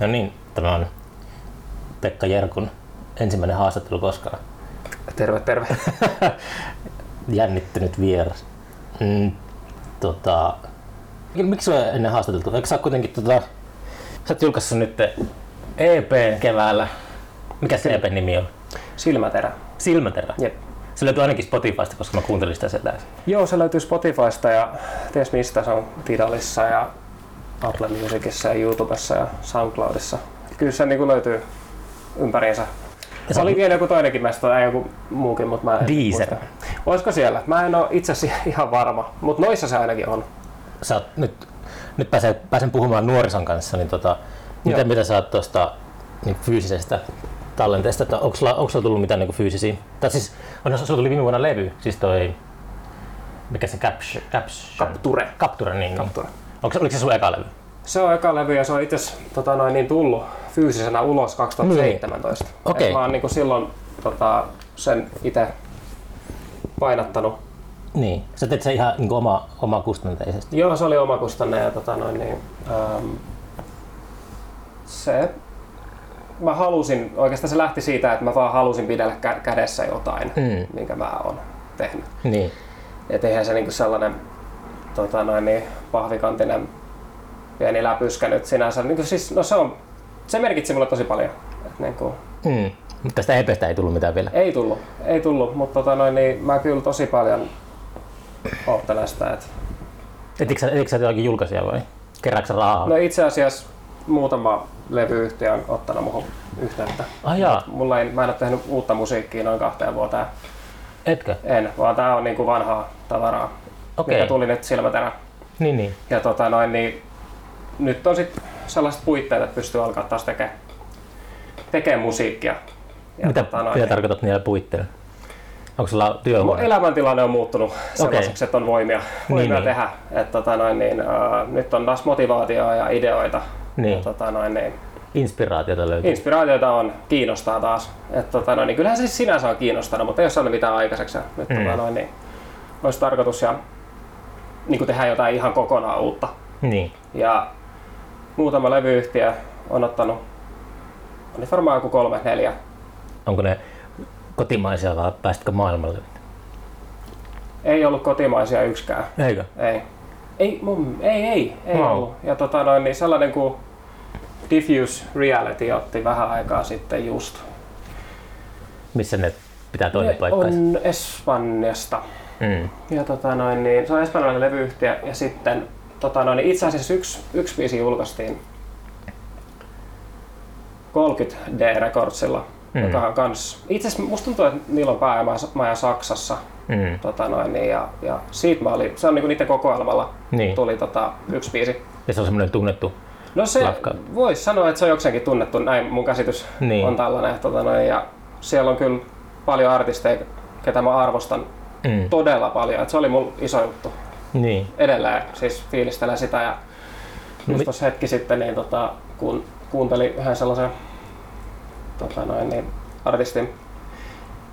No niin, tämä on Pekka Jerkun ensimmäinen haastattelu koskaan. Terve, terve. Jännittynyt vieras. Mm, tota, miksi sinua ennen haastateltu? Eikö sä kuitenkin tota, sä oot julkaissut nyt EP keväällä. Mikä se EP nimi on? Silmäterä. Silmäterä. Jep. Se löytyy ainakin Spotifysta, koska mä kuuntelin sitä sieltä. Joo, se löytyy Spotifysta ja ties mistä se on Tidalissa ja Apple Musicissa ja YouTubessa ja SoundCloudissa. Kyllä se niin löytyy ympäriinsä. Ja Se oli vielä joku toinenkin mesta tai joku muukin, mutta mä en Deezer. muista. Olisiko siellä? Mä en ole itse asiassa ihan varma, mutta noissa se ainakin on. Sä oot, nyt, nyt pääsen, pääsen puhumaan nuorison kanssa, niin tota, mitä, Joo. mitä sä oot tuosta niin fyysisestä tallenteesta, että onko sulla, onko sulla tullut mitään niin fyysisiä? Tai siis, on, sulla tuli viime vuonna levy, siis toi, mikä se Capture, Capture, Capture. Capture, niin. Capture. niin. Onko, oliko se sun eka levy? Se on eka levy ja se on itse tota, noin, niin tullut fyysisenä ulos 2017. Niin. Okei. Et Mä oon niin silloin tota, sen itse painattanut. Niin. Sä teet se ihan niin oma, oma kustanteisesti. Joo, se oli omakustanne ja tota, noin, niin, ähm, se, mä halusin, oikeastaan se lähti siitä, että mä vaan halusin pidellä kä- kädessä jotain, Mm. minkä mä oon tehnyt. Niin. Et eihän se niinku sellainen tota noin, niin, pahvikantinen pieni läpyskä nyt sinänsä. Niinku siis, no se, on, se merkitsi mulle tosi paljon. Et niinku, Mm. Mutta tästä EPstä ei tullut mitään vielä. ei tullut, ei tullut, mutta tota noin, niin mä kyllä tosi paljon oottelen sitä. Et, Etikö sä, etikö sä jotakin julkaisia vai? Kerääkö sä rahaa? no itse asiassa muutama levyyhtiö on ottanut muhun yhteyttä. Ah jaa, Mulla ei, mä en ole tehnyt uutta musiikkia noin kahteen vuoteen. etkö? En, vaan tää on niinku vanhaa tavaraa, Okei. mikä tuli nyt silmäterä. Niin, niin. Ja tota noin, niin nyt on sit sellaiset puitteet, että pystyy alkaa taas tekemään tekee musiikkia. Ja mitä, tota noin, mitä niin tarkoitat niillä puitteilla? Onko sulla mun työhuone? elämäntilanne on muuttunut sellaiseksi, että on voimia, voimia niin. tehdä. Et tota noin, niin, uh, nyt on taas motivaatioa ja ideoita. Niin. Ja tota noin, niin, Inspiraatiota löytyy. inspiraatioita on, kiinnostaa taas. Et tota noin, niin kyllähän se siis sinänsä on kiinnostanut, mutta ei ole saanut mitään aikaiseksi. Ja Nyt Mm. tota noin, niin, olisi tarkoitus ja, niin tehdä jotain ihan kokonaan uutta. Niin. Ja muutama levyyhtiö on ottanut, oli varmaan joku kolme, neljä. Onko ne kotimaisia vai pääsitkö maailmalle? Ei ollut kotimaisia yksikään. Eikö? Ei. Ei, mun, ei, ei, ei Wow. ollut. Ja tota noin, niin sellainen kuin Diffuse Reality otti vähän aikaa sitten just. Missä ne pitää Ne toimipaikkansa? on Espanjasta. Mm. Ja tota noin, niin, se on espanjalainen levyyhtiö ja sitten tota noin, niin itse asiassa yksi, yksi biisi julkaistiin 30D Recordsilla, Mm. joka on kans, itse asiassa musta tuntuu, että niillä on päämaja Saksassa. Mm. Tota noin, niin, ja, ja siitä mä olin, se on niinku niiden kokoelmalla Niin. tuli tota, yksi biisi. Ja se on semmoinen tunnettu. No se Lafka. voisi sanoa, että se on jokseenkin tunnettu, näin mun käsitys Niin. on tällainen. Tota noin, ja siellä on kyllä paljon artisteja, ketä mä arvostan Mm. todella paljon. Et se oli mun iso juttu. Niin. Edelleen siis fiilistelen sitä ja No just mi- tuossa hetki sitten, niin tota, kun kuuntelin yhden sellaisen tota noin, niin, artistin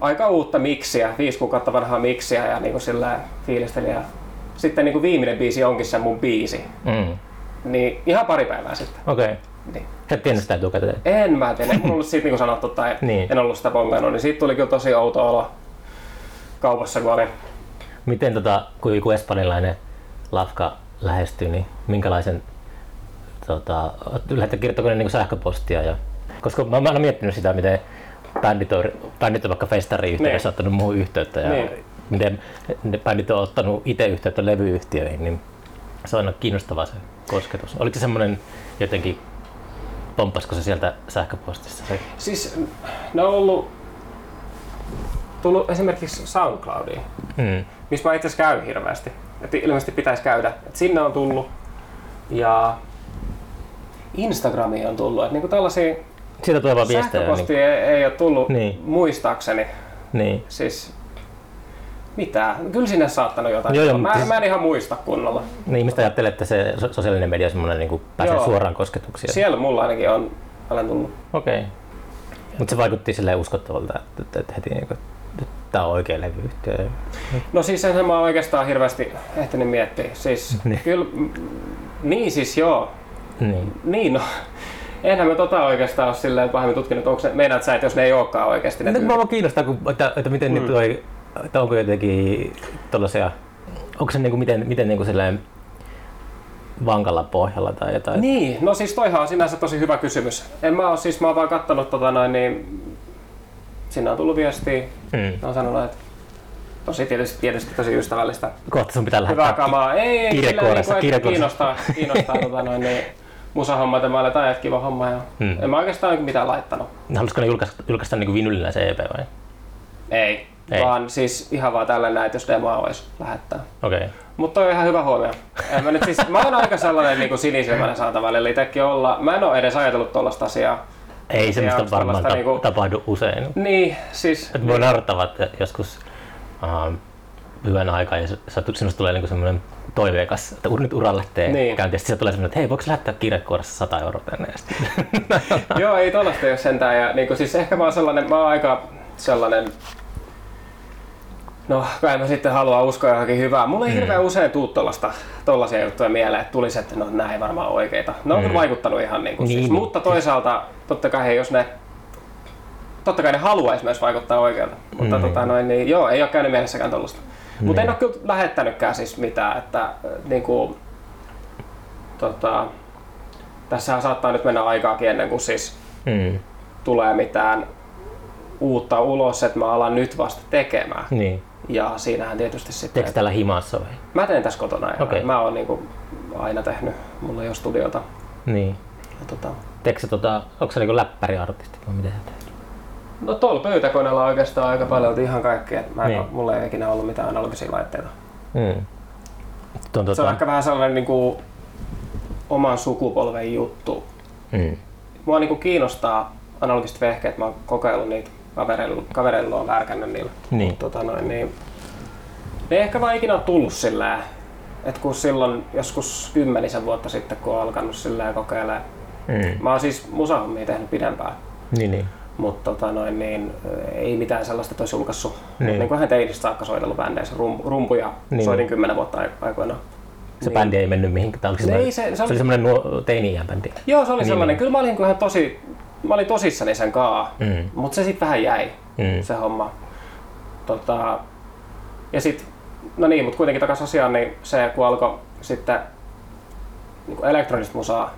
aika uutta miksiä, viisi kuukautta vanhaa miksiä ja niin sillä fiilistelin. Ja sitten niin kuin viimeinen biisi onkin se mun biisi. Mm. Niin ihan pari päivää sitten. Okei. Okay. Niin. Et tiennyt sitä etukäteen. En mä tiedä, en ollut siitä niin sanottu tai Niin. en ollut sitä bongannut, niin siitä tuli kyllä tosi outo olo kaupassa, kun olin. Miten tota, kun joku espanjalainen lafka lähestyy, niin minkälaisen tota, lähdette kirjoittako ne niin sähköpostia? Ja, koska mä, mä oon miettinyt sitä, miten bändit on, bändit on vaikka festari yhteydessä Niin. ottanut muuhun yhteyttä ja Niin. miten ne bändit on ottanut itse yhteyttä levyyhtiöihin, niin se on aina kiinnostava se kosketus. Oliko se semmoinen jotenkin, pomppasko se sieltä sähköpostista? Se, Siis ne on ollut tullut esimerkiksi SoundCloudiin, mm, missä mä itse asiassa käyn hirveästi. Et ilmeisesti pitäisi käydä. Et sinne on tullut ja Instagramiin on tullut. Et niinku tällaisia siitä tulee vaan viestejä. Niin, ei, ei ole tullut Niin. muistaakseni. niin. Siis mitä? Kyllä sinne saattanut jotain. Joo, joo, mä, siis- mä en ihan muista kunnolla. Niin, ihmiset ajattelee, että se so- sosiaalinen media on semmoinen, niin kuin pääsee Joo. suoraan kosketuksiin. Siellä mulla ainakin on paljon tullut. Okei. Okay. Mutta se vaikutti silleen uskottavalta, että, että, heti niin että tämä on oikea levyyhtiö. No siis enhän mä oikeastaan hirveästi ehtinyt miettiä. Siis Niin. kyllä, niin siis joo. Niin. Niin no. Enhän me tota oikeastaan ole silleen pahemmin tutkinut, onko se, meinaat sä, että jos ne ei olekaan oikeasti ne Nyt mua kiinnostaa, kun, että, että miten mm. nyt toi, että onko jotenkin tollasia, onko se niinku, miten, miten niinku silleen vankalla pohjalla tai jotain. Niin, no siis toihan on sinänsä tosi hyvä kysymys. En mä oo siis, mä oon vaan kattonut tota noin, niin sinne on tullut viestiä. Mm. Ne on sanonut, että tosi tietysti, tietysti tosi ystävällistä. Kohta sun pitää Hyvää lähettää kamaa. Ei, ei, kirjekuoressa, niin kirjekuoressa. kiinnostaa, kiinnostaa tota noin, niin musahommat ja mä olen että kiva homma. Ja Mm. En mä oikeastaan mitään laittanut. Haluaisiko ne julkaista, julkaista niinku vinylillä se EP vai? Ei. Ei. Vaan siis ihan vaan tällä näin, että jos demoa olisi lähettää. Okei. Okay. Mutta on ihan hyvä huomio. En mä, nyt siis, mä oon aika sellainen niin sinisilmäinen saata välillä itsekin olla. Mä en oo edes ajatellut tollaista asiaa. Ei semmoista varmaan ta- niinku- tapahdu usein. Niin, siis... Et voi naurattaa, että joskus uh, hyvän aikaa ja sinusta tulee niinku semmoinen toiveikas, että nyt ura lähtee Niin. käyntiin. Sitten tulee semmoinen, että hei, voiko lähettää kirjekuoressa 100 euroa tänne? Joo, ei tollaista ole sentään. Ja, niin siis ehkä mä oon sellainen, mä oon aika sellainen No, kai mä sitten haluan uskoa johonkin hyvää. Mulla ei Mm. hirveän usein tuu tollasta, tollasia juttuja mieleen, että tulisi, että no nämä ei varmaan oikeita. Ne on Mm. kyllä vaikuttanut ihan niin kuin Niin, siis. niin. Mutta toisaalta, totta kai hei, jos ne totta kai ne haluaisi myös vaikuttaa oikealta. Mutta Mm. tota noin, niin joo, ei ole käynyt mielessäkään tollasta. Mutta en Niin. ole kyllä lähettänytkään siis mitään, että äh, niinku, tota, tässä saattaa nyt mennä aikaakin ennen kuin siis mm. tulee mitään uutta ulos, että mä alan nyt vasta tekemään. Niin. Ja siinähän tietysti sitten... Teekö täällä himassa vai? Mä teen tässä kotona ihan. Okei. Mä oon niinku aina tehnyt. Mulla ei ole studiota. Niin. Ja tota... Teekö tota, onko sä niinku läppäriartisti vai miten sä teet? No tuolla pöytäkoneella on oikeastaan aika paljon ihan kaikkea. Mä en, Niin. Mulla ei ikinä ollut mitään analogisia laitteita. Mm. Tuon, Se on tota, ehkä vähän sellainen niinku oman sukupolven juttu. mm. Mua niinku kiinnostaa analogiset vehkeet. Mä oon kokeillut niitä. Kavereilla, kavereilla on värkännyt niillä. Niin. Mut Tota noin, niin, ne ei ehkä vaan ikinä tullut sillä että kun silloin joskus kymmenisen vuotta sitten, kun on alkanut sillä kokeilemaan. Mm. Mä oon siis musahommia tehnyt pidempään. Niin, niin. Mutta tota noin, niin, ei mitään sellaista, että olisi julkaissut. Niin. Niin. niin kuin hän teinistä saakka soitellut bändeissä. Rum, rumpuja Niin. niin. soitin kymmenen vuotta ai- aikoinaan. Se bändi ei mennyt mihinkään. Ei, semmoinen, se- se se, oli- semmoinen nuo, teini-iän bändi. Joo, se oli Niin, sellainen. niin. Kyllä mä olin ihan tosi, mä olin tosissani sen kaa. Mm. Mutta se sitten vähän jäi, Mm. se homma. Tota, ja sitten, no niin, mutta kuitenkin takaisin asiaan, niin se kun alkoi sitten niin elektronista musaa,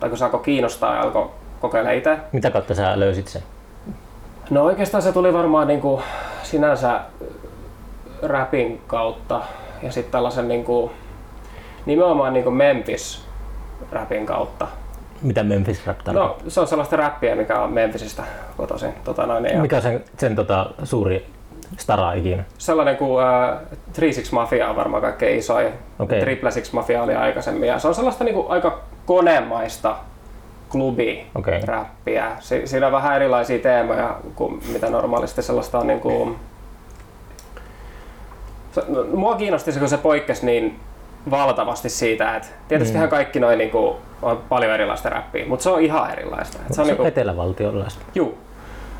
tai kun se alkoi kiinnostaa ja alkoi kokeilla itse, Mitä kautta sä löysit sen? No oikeastaan se tuli varmaan niin kuin sinänsä äh, rapin kautta ja sitten tällaisen niin kuin, nimenomaan niin kuin Memphis rapin kautta. Mitä Memphis Rap tarkoittaa? No se on sellaista räppiä, mikä on Memphisistä kotoisin. Tota noin, ja Mikä on sen, sen tota, suuri stara ikinä? Sellainen kuin äh, 36 Mafia on varmaan kaikkein isoin. Okei. Triple Six Mafia oli aikaisemmin. Ja se on sellaista niin kuin, aika konemaista klubi räppiä. Si- siinä on vähän erilaisia teemoja kuin mitä normaalisti sellaista on niin kuin... Se, no, mua kiinnosti se, kun se poikkesi niin valtavasti siitä, että tietystihän kaikki noin niin kuin, on paljon erilaista räppiä, mutta se on ihan erilaista. Et se Se on on niin kuin, etelävaltiolaista. juu,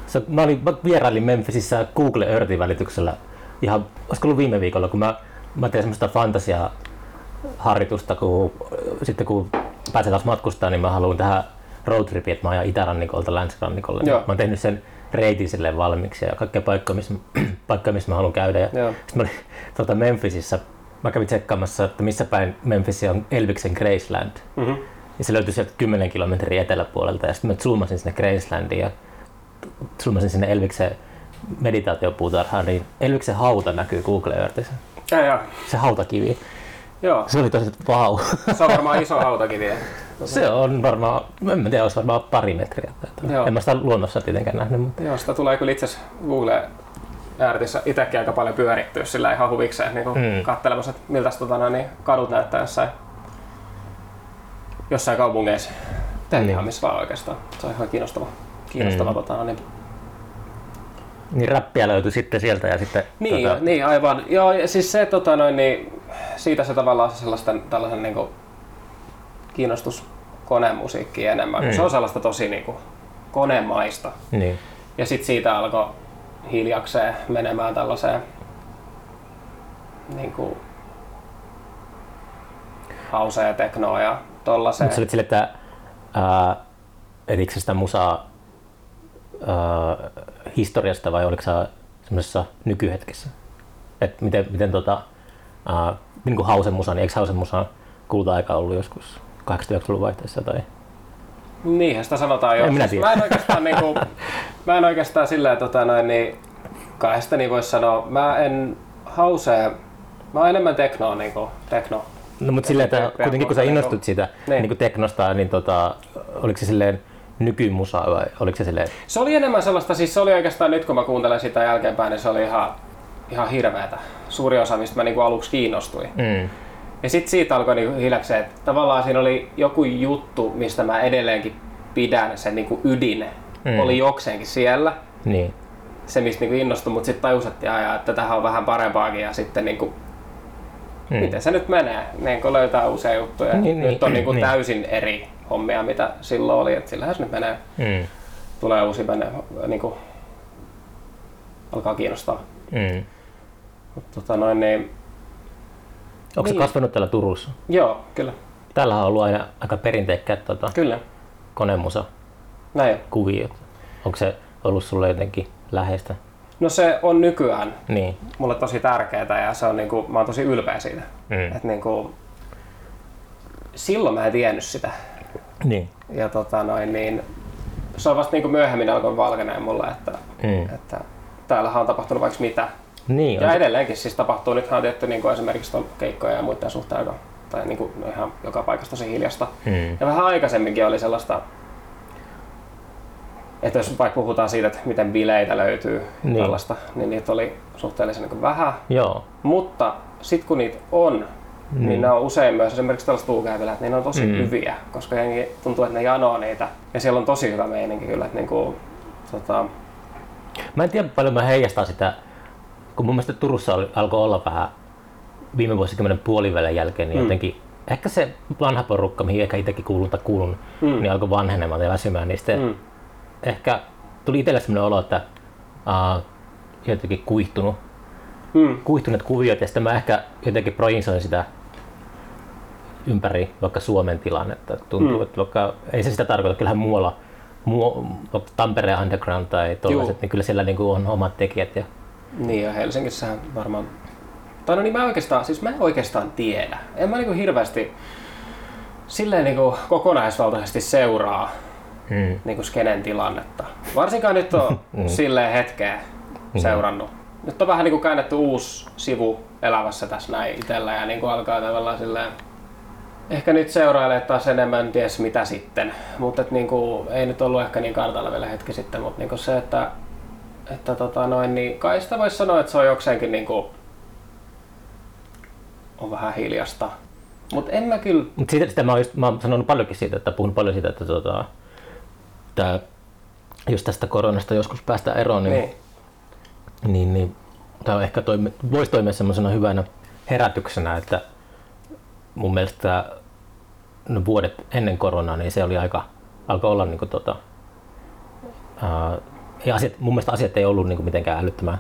Se, mä, olin, mä vierailin Memphisissä Google Earthin välityksellä ihan, olisiko ollut viime viikolla, kun mä, mä tein semmoista fantasia harjoitusta, kun sitten kun pääsen taas matkustaa, niin mä haluan tehdä roadtripin, että mä ajan itärannikolta länsirannikolle. Joo. Mä oon tehnyt sen reitin silleen valmiiksi ja kaikkia paikkoja, missä, paikkoja, missä mä haluan käydä. Ja Joo. mä olin tuota Memphisissä, mä kävin tsekkaamassa, että missä päin Memphis on Elviksen Graceland. mm-hmm. Ja se löytyi sieltä 10 kilometriä eteläpuolelta ja sitten mä zoomasin sinne Gracelandiin ja zoomasin sinne Elviksen meditaatiopuutarhaan, niin Elviksen hauta näkyy Google Earthissä. ja, ja, Se hautakivi. joo, Se oli tosi vau. se on varmaan iso hautakivi. Se on varmaan, en mä tiedä, olisi varmaan pari metriä. Joo. En mä sitä luonnossa tietenkään nähnyt, mutta Joo, sitä tulee kyllä itse asiassa Google Earthissä itsekin aika paljon pyörittyä sillä ihan huvikseen niin Mm. katselemassa, että miltä tota, niin kadut näyttää jossain, jossain kaupungeissa. Tai Niin. ihan missä vaan oikeastaan. Se on ihan kiinnostava. Kiinnostava Mm. tota, niin. niin räppiä löytyi sitten sieltä ja sitten... Niin, tota, niin, aivan. Joo, siis se, tota, noin, niin, siitä se tavallaan se sellaisten, tällaisen niin kuin, kiinnostus konemusiikkiin enemmän, Mm. se on sellaista tosi niin kuin, konemaista. niin. Ja sitten siitä alkoi hiljakseen menemään tällaiseen niin kuin hauseen teknoon ja tollaiseen. Mutta se oli sille, että ää, etikö se sitä musaa äh, historiasta vai oliko se semmoisessa nykyhetkessä? Et miten, miten tota, äh, niin kuin Hausen musa, niin eikö Hausen musa kulta-aika ollut joskus 80-luvun vaihteessa tai Niinhän sitä sanotaan jo. En minä Siis tiedä. mä en oikeastaan, niinku, mä en oikeastaan sillä tota noin, niin, kahdesta niin voisi sanoa, mä en hausee, mä oon enemmän teknoa, niinku, tekno. No mutta silleen, että kuitenkin kun sä innostut siitä Niin. niin. Teknosta, niin tota, oliko se silleen nykymusa vai oliko se silleen, Se oli enemmän sellaista, siis se oli oikeastaan nyt kun mä kuuntelen sitä jälkeenpäin, niin se oli ihan, ihan hirveetä. Suuri osa, mistä mä niinku aluksi kiinnostuin. mm, Ja sitten siitä alkoi niinku hiljakseen, että tavallaan siinä oli joku juttu, mistä mä edelleenkin pidän, se niinku ydin Mm. oli jokseenkin siellä. niin, Se, mistä niinku innostui, mutta sitten tajus, että, jaa, jaa, että tähän on vähän parempaakin ja sitten niinku, mm. miten se nyt menee, niin kun löytää uusia juttuja. Niin, nyt niin, on niinku niin. täysin eri hommia, mitä silloin oli, että sillähän se nyt menee, Mm, tulee uusi menee, niinku, alkaa kiinnostaa. mm. Mut Tota noin, niin, Onko Niin. se kasvanut täällä Turussa? joo, kyllä, Täällä on ollut aina aika perinteikkäät tota, kyllä, konemusa näin kuviot. Onko se ollut sulle jotenkin läheistä? No se on nykyään Niin. mulle tosi tärkeää ja se on niinku, mä oon tosi ylpeä siitä. Mm. Et niinku, silloin mä en tiennyt sitä. Niin. Ja tota noin, niin, se on vasta niinku myöhemmin alkoi valkeneen mulle, että, Mm. että täällähän on tapahtunut vaikka mitä. Niin, Ja on edelleenkin siis tapahtuu, nythän on tietty niinku esimerkiksi tuolla keikkoja ja muiden suhteen, aika- tai niinku ihan joka paikassa tosi hiljasta. mm. Ja vähän aikaisemminkin oli sellaista, että jos vaikka puhutaan siitä, että miten bileitä löytyy Niin. tällaista, niin niitä oli suhteellisen niin vähän. Joo. Mutta sitten kun niitä on, mm. niin ne on usein myös esimerkiksi tällaiset luukäyvilät, niin ne on tosi mm. hyviä, koska jengi tuntuu, että ne janoo niitä. Ja siellä on tosi hyvä meininki kyllä, että niinku, tota, Mä en tiedä paljon mä heijastaa sitä, kun mun mielestä Turussa oli, alkoi olla vähän viime vuosikymmenen puolivälin jälkeen, niin Mm. jotenkin ehkä se vanha porukka, mihin ehkä itsekin kuulun tai kuulun, Mm. niin alkoi vanhenemaan ja väsymään, niin sitten mm, ehkä tuli itselle sellainen olo, että uh, jotenkin kuihtunut, mm, kuihtuneet kuviot ja sitten mä ehkä jotenkin projisoin sitä ympäri vaikka Suomen tilannetta. Tuntuu, Mm. että vaikka, ei se sitä tarkoita, kyllähän muualla, muu, Tampereen Underground tai Juu. tollaiset, niin kyllä siellä niinku on omat tekijät. Ja, niin ja Helsingissähän varmaan, tai no niin mä oikeastaan, siis mä en oikeastaan tiedä. En mä niinku hirveästi silleen niinku kokonaisvaltaisesti seuraa mm, niinku skenen tilannetta. Varsinkaan nyt on Mm. silleen hetkeä seurannut. Nyt on vähän niinku käännetty uusi sivu elämässä tässä näin itsellä ja niinku alkaa tavallaan silleen Ehkä nyt seurailee taas enemmän ties mitä sitten, mutta et niinku, ei nyt ollut ehkä niin kartalla vielä hetki sitten, mutta niinku se, että, että tota noin, niin kai sitä voisi sanoa, että se on jokseenkin niinku, on vähän hiljasta. Mutta en mä kyllä, Mutta siitä, sitä mä oon, just, mä oon sanonut paljonkin siitä, että puhun paljon siitä, että tota, tää, jos tästä koronasta joskus päästään eroon, niin, niin, niin, niin, tämä ehkä toimi, voisi toimia semmoisena hyvänä herätyksenä, että mun mielestä no vuodet ennen koronaa, niin se oli aika, alkoi olla niin kuin, tota, ää, ja asiat, mun mielestä asiat ei ollut niin kuin, mitenkään älyttömän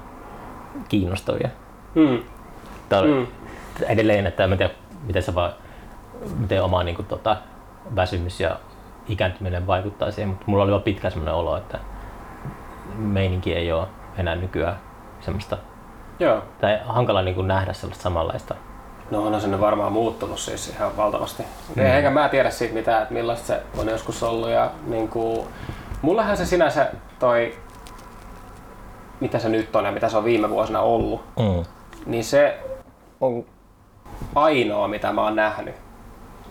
kiinnostavia. mm, Tää oli mm, edelleen, että en tiedä, miten se vaan, miten oma niin kuin, tota, väsymys ja ikääntyminen vaikuttaa siihen, mutta mulla oli vaan pitkä semmoinen olo, että meininki ei ole enää nykyään semmoista, joo. tai hankala niin kuin nähdä sellaista samanlaista. No se nyt varmaan muuttunut siis ihan valtavasti. Mm. Eikä mä tiedä siitä mitään, että millaista se on joskus ollut. Ja niin kuin, mullahan se sinänsä toi, mitä se nyt on ja mitä se on viime vuosina ollut, Mm. niin se on ainoa, mitä mä oon nähnyt.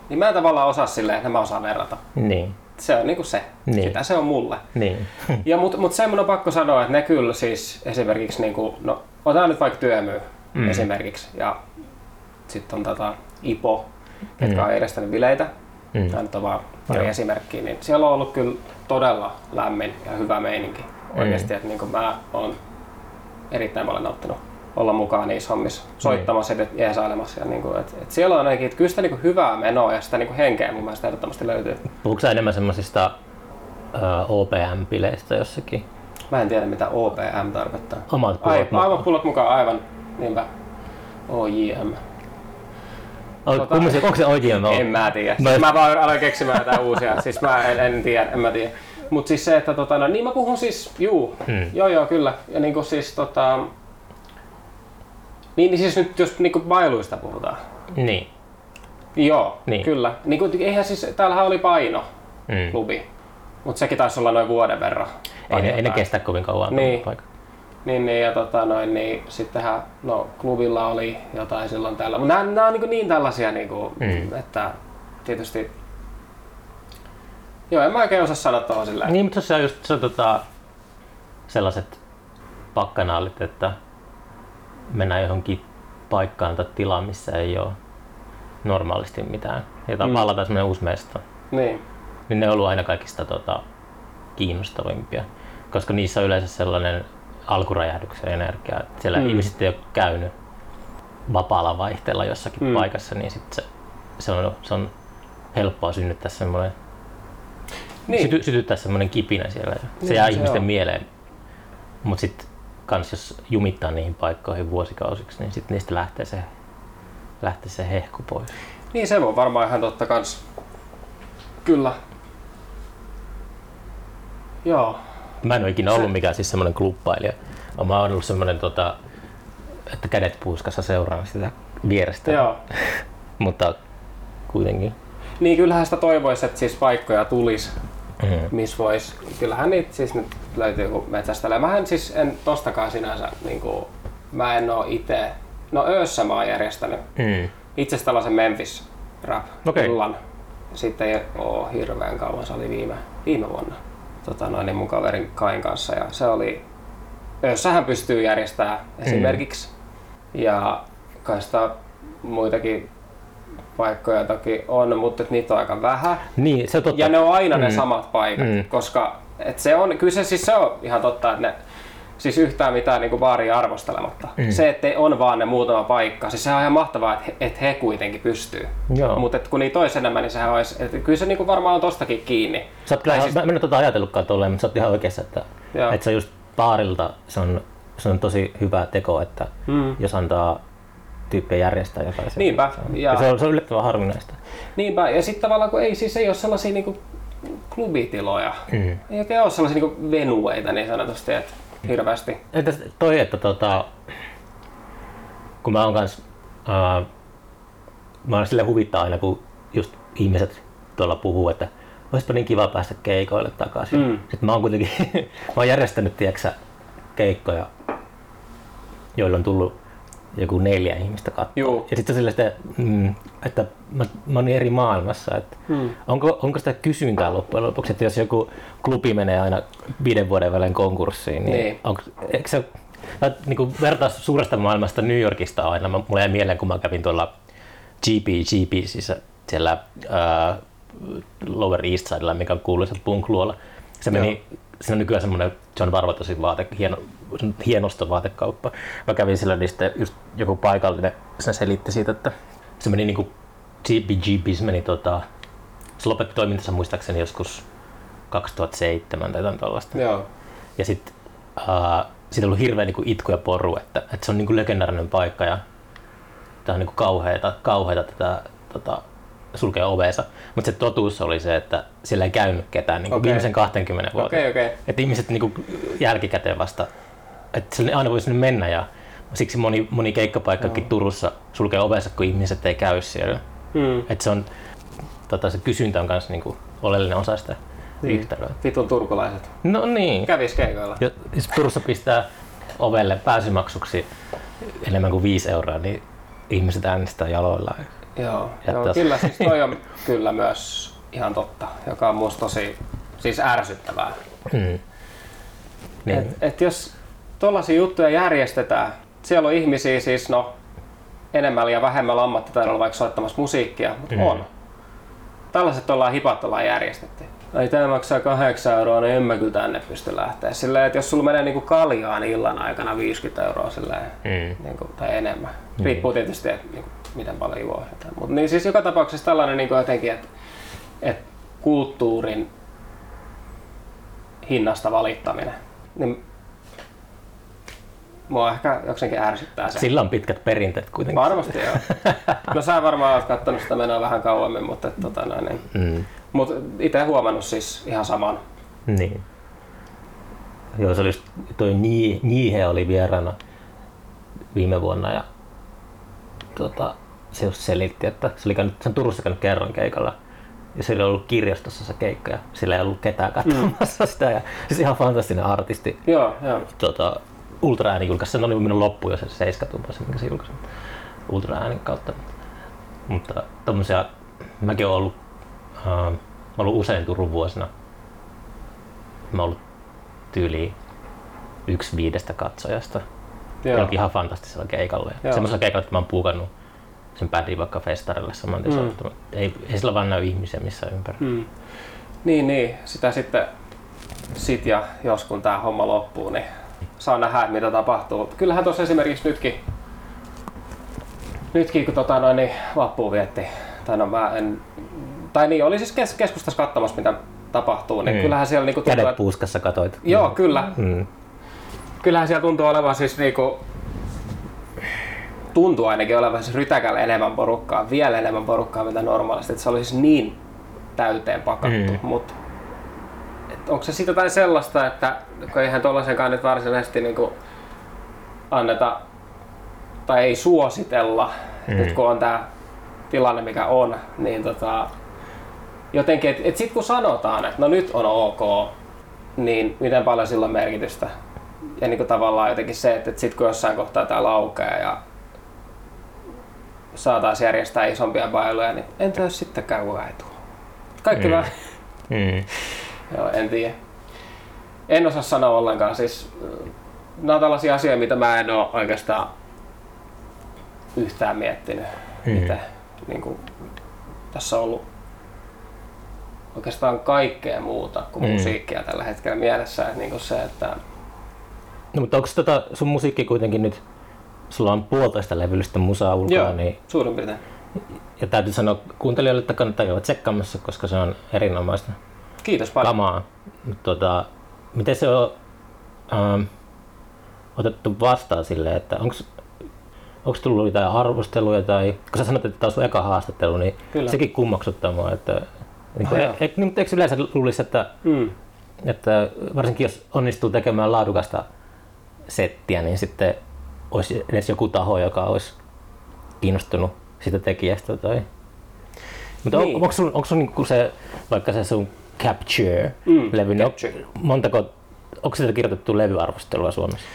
Niin mä en tavallaan osaa silleen, että mä osaan verrata. Niin, Se on niinku se. Niin. Sitä se on mulle. niin. Ja mut, mut sen mun on pakko sanoa, että ne kyllä siis esimerkiksi niinku, no otetaan nyt vaikka työmyy mm. esimerkiksi ja sitten on tota Ipo, ketkä Mm. on järjestänyt bileitä. Mm. Tämä nyt on vaan pari Joo. esimerkkiä, niin siellä on ollut kyllä todella lämmin ja hyvä meininki. Mm. Oikeasti, että niinku mä oon erittäin paljon nauttinut olla mukaan niissä hommissa, soittamassa ja jeesailemassa. Ja niinku, et, et siellä on ainakin, että kyllä sitä niinku hyvää menoa ja sitä niinku henkeä mun mielestä ehdottomasti löytyy. Puhuuko sä enemmän semmoisista OPM-bileistä jossakin? Mä en tiedä mitä OPM tarkoittaa. Omat Ai, pullot aivan pullot mukaan, aivan. Niinpä. OJM. Kummin se, onko se OGM? En mä tiedä. Mä- Mä, mä vaan aloin keksimään jotain uusia. Siis mä en, en tiedä, en mä tiedä. Mut siis se, että tota, no, niin mä puhun siis, juu, Mm. joo joo kyllä. Ja niinku siis tota, niin, niin siis nyt jos niinku bailuista puhutaan. Niin. Joo, Niin. kyllä. Niinku, eihän siis, täällähän oli paino Mm. klubi. Mutta sekin taisi olla noin vuoden verran. Ei, ne, ei ne kestä kovin kauan. Niin. Paikka. Niin, niin, ja tota noin, niin sittenhän, no klubilla oli jotain silloin tällä. Mutta nämä, nämä on niin, niin tällaisia, niin kuin, Mm. että tietysti... Joo, en mä oikein osaa sanoa tuohon silleen. Niin, mutta se on just se, tota, sellaiset pakkanaalit, että mennään johonkin paikkaan tai tilaan, missä ei ole normaalisti mitään. Ja Mm. palataan semmoinen uusi mesta. Niin. Niin ne on ollut aina kaikista tota, kiinnostavimpia, koska niissä on yleensä sellainen alkuräjähdyksen energia, että siellä Mm. ihmiset ei ole käynyt vapaalla vaihteella jossakin Mm. paikassa, niin sit se, se, on, se on helppoa synnyttää semmoinen, Niin. syty, sytyttää semmoinen kipinä siellä se Niin, jää se ihmisten on. mieleen. Mutta sitten kans jos jumittaa niihin paikkoihin vuosikausiksi, niin sitten niistä lähtee se, lähtee se hehku pois. niin se on varmaan ihan totta kans. Kyllä. Joo. Mä en ole ikinä Se- ollut mikään siis semmoinen klubbailija. Mä oon ollut semmoinen, tota, että kädet puuskassa seuraan sitä vierestä. Joo. Mutta kuitenkin. Niin kyllähän sitä toivoisi, että siis paikkoja tulisi, Mm. missä vois, kyllähän niitä siis nyt löytyy kun metsästelee. Mähän siis en tostakaan sinänsä, niin kuin, mä en oo itse, no Öössä mä oon järjestänyt Mm. itse tällaisen Memphis rap illan. Sitten ei oo hirveän kauan, se oli viime, viime vuonna tota noin, niin mun kaverin Kain kanssa ja se oli, Öössähän pystyy järjestämään esimerkiksi ja kai sitä muitakin paikkoja toki on, mutta niitä on aika vähän. Niin, se on totta. Ja ne on aina ne Mm. samat paikat, Mm. koska et se on, kyllä se, siis se on ihan totta, että ne, siis yhtään mitään niin baaria arvostelematta. Mm. Se, että on vaan ne muutama paikka, siis se on ihan mahtavaa, että he, et he kuitenkin pystyy. Mutta kun niitä olisi enemmän, niin sehän olisi, että kyllä se niin varmaan on tostakin kiinni. Sä oot kyllä, siis... mä, mä en ole tota ajatellutkaan tolleen, mutta sä oot ihan oikeassa, että, Joo. että se just baarilta se on, se on tosi hyvä teko, että Mm. jos antaa tyyppiä järjestää jotain. Niinpä, Se on, ja- ja... se, on, se on yllättävän harvinaista. Niinpä, ja sitten tavallaan kun ei, siis ei ole sellaisia niin klubitiloja, Mm. ei oikein ole sellaisia niin venueita niin sanotusti, että hirveästi. Entäs toi, että tota, kun mä oon kans, ää, mä oon sille huvittaa aina, kun just ihmiset tuolla puhuu, että olisipa niin kiva päästä keikoille takaisin. Mm. Sitten mä oon kuitenkin, mä oon järjestänyt, tiedätkö, keikkoja, joilla on tullut joku neljä ihmistä katsoa. Juu. Ja sitten sille, että, mm, että mä, mä niin eri maailmassa, että Mm. onko, onko sitä kysyntää loppujen lopuksi, että jos joku klubi menee aina viiden vuoden välein konkurssiin, niin, Niin. Onko, eikö se mä, niin kuin vertaa suuresta maailmasta New Yorkista aina, mä, mulla jäi mieleen, kun mä kävin tuolla GP, GP siis siellä ää, Lower East Sidella, mikä on kuuluisa punkluola. Se meni, siinä on nykyään semmoinen John Varvatosin vaate, hieno, hienosto vaatekauppa. Mä kävin siellä, niin sitten just joku paikallinen se selitti siitä, että se meni niinku se meni tota, se lopetti toimintansa muistaakseni joskus 2007 tai jotain tällaista. Joo. Ja sitten uh, siitä on ollut hirveä niinku itku ja poru, että, että se on niinku legendaarinen paikka ja tämä on niinku kauheata, kauheata tätä tota, sulkea ovensa. Mutta se totuus oli se, että siellä ei käynyt ketään niinku Okei. viimeisen 20 vuotta. Okei, okei. Että ihmiset niinku jälkikäteen vasta, että sinne aina voi sinne mennä ja siksi moni, moni keikkapaikkakin Turussa sulkee ovensa, kun ihmiset ei käy siellä. Mm. Että se on, tota, se kysyntä on myös niinku oleellinen osa sitä Niin. yhtälöä. Vitun turkulaiset. No niin. Kävis keikoilla. Ja jos Turussa pistää ovelle pääsymaksuksi enemmän kuin 5 euroa, niin ihmiset äänestää jaloillaan. Joo, joo kyllä siis toi on kyllä myös ihan totta, joka on musta tosi siis ärsyttävää. Mm. Niin. Et, et jos tollaisia juttuja järjestetään, siellä on ihmisiä siis no enemmän ja vähemmällä ammattitaidolla vaikka soittamassa musiikkia, mutta Mm. on. Tällaiset ollaan hipat ollaan järjestetty. Ai tämä maksaa 8 euroa, niin en mä kyllä tänne pysty lähteä. Silleen, että jos sulla menee niinku kaljaan illan aikana 50 euroa silleen, Mm. niin kuin, tai enemmän. Riippuu tietysti, että niin kuin, miten paljon juo. Mutta niin siis joka tapauksessa tällainen niin kuin jotenkin, että, että kulttuurin hinnasta valittaminen, niin mua ehkä jokseenkin ärsyttää se. Sillä on pitkät perinteet kuitenkin. Varmasti joo. No sä varmaan oot kattonut sitä menoa vähän kauemmin, mutta, tota, noin, niin. Mm. Mut itse huomannut siis ihan saman. Niin. Joo, se oli just, toi Nii- Niihe oli vieraana viime vuonna ja tota, se just selitti, että se oli käynyt, se on Turussa käynyt kerran keikalla ja se oli ollut kirjastossa se keikka ja sillä ei ollut ketään katsomassa mm. sitä ja siis ihan fantastinen artisti. Joo, joo. Tota, Ultra ääni julkaisi, sen oli mennyt loppuun jo se seiskatupa, se minkä se julkaisi Ultra äänin kautta. Mutta tommosia, mäkin olen ollut, mä olen ollut usein Turun vuosina. Mä ollut tyyli yksi viidestä katsojasta. Joo. Ihan fantastisella keikalla. Joo. Semmoisella keikalla, että mä oon puukannut sen bändin vaikka festarille saman tien. Mm. Ei, ei sillä vaan näy ihmisiä missään ympäri. Mm. Niin, niin. Sitä sitten sit ja jos kun tämä homma loppuu, niin saa nähdä, että mitä tapahtuu. Kyllähän tuossa esimerkiksi nytkin, nytkin kun tota noin, niin vappu vietti, tai no mä en, tai niin, oli siis kes- keskustassa katsomassa, mitä tapahtuu, niin Mm. kyllähän siellä niinku tuntuu, Kädet puuskassa katoit. joo, kyllä, Mm. kyllähän siellä tuntuu olevan siis niinku, tuntuu ainakin olevan siis rytäkällä enemmän porukkaa, vielä enemmän porukkaa mitä normaalisti, että se oli siis niin täyteen pakattu, Mm. mutta onko se sitten jotain sellaista, että kun eihän tuollaisenkaan nyt varsinaisesti niinku anneta tai ei suositella, Mm. nyt kun on tämä tilanne mikä on, niin tota, jotenkin, että et sitten kun sanotaan, että no nyt on ok, niin miten paljon sillä on merkitystä. Ja niin kuin tavallaan jotenkin se, että, että sitten kun jossain kohtaa tämä laukeaa ja saataisiin järjestää isompia bailuja, niin entä jos sittenkään kukaan ei tule? Kaikki Mm. mm. Mm. Joo, en tiedä. En osaa sanoa ollenkaan. Siis, nämä on tällaisia asioita, mitä mä en ole oikeastaan yhtään miettinyt. Mm. Mitä, niin kuin, tässä on ollut oikeastaan kaikkea muuta kuin Mm. musiikkia tällä hetkellä mielessä. Että niin kuin se, että No, mutta onko tota sun musiikki kuitenkin nyt, sulla on puolitoista levyllistä musaa ulkona, Joo. niin, suurin piirtein. ja täytyy sanoa kuuntelijoille, että kannattaa käydä tsekkaamassa, koska se on erinomaista Kiitos paljon. kamaa. Tota, miten se on ähm, otettu vastaan silleen, että onko onko tullut jotain arvosteluja tai, kun sä sanoit, että tämä on sun eka haastattelu, niin Kyllä. sekin kummaksuttaa mua, että niin kuin, e, e, niin, eikö yleensä luulisi, että, Mm. että varsinkin jos onnistuu tekemään laadukasta settiä, niin sitten olisi edes joku taho, joka olisi kiinnostunut siitä tekijästä tai mutta Niin. on, onko sun, onko sun niinku se, vaikka se sun Capture-levy, Mm, on- Capture. montako, onko siitä kirjoitettu levyarvostelua Suomessa?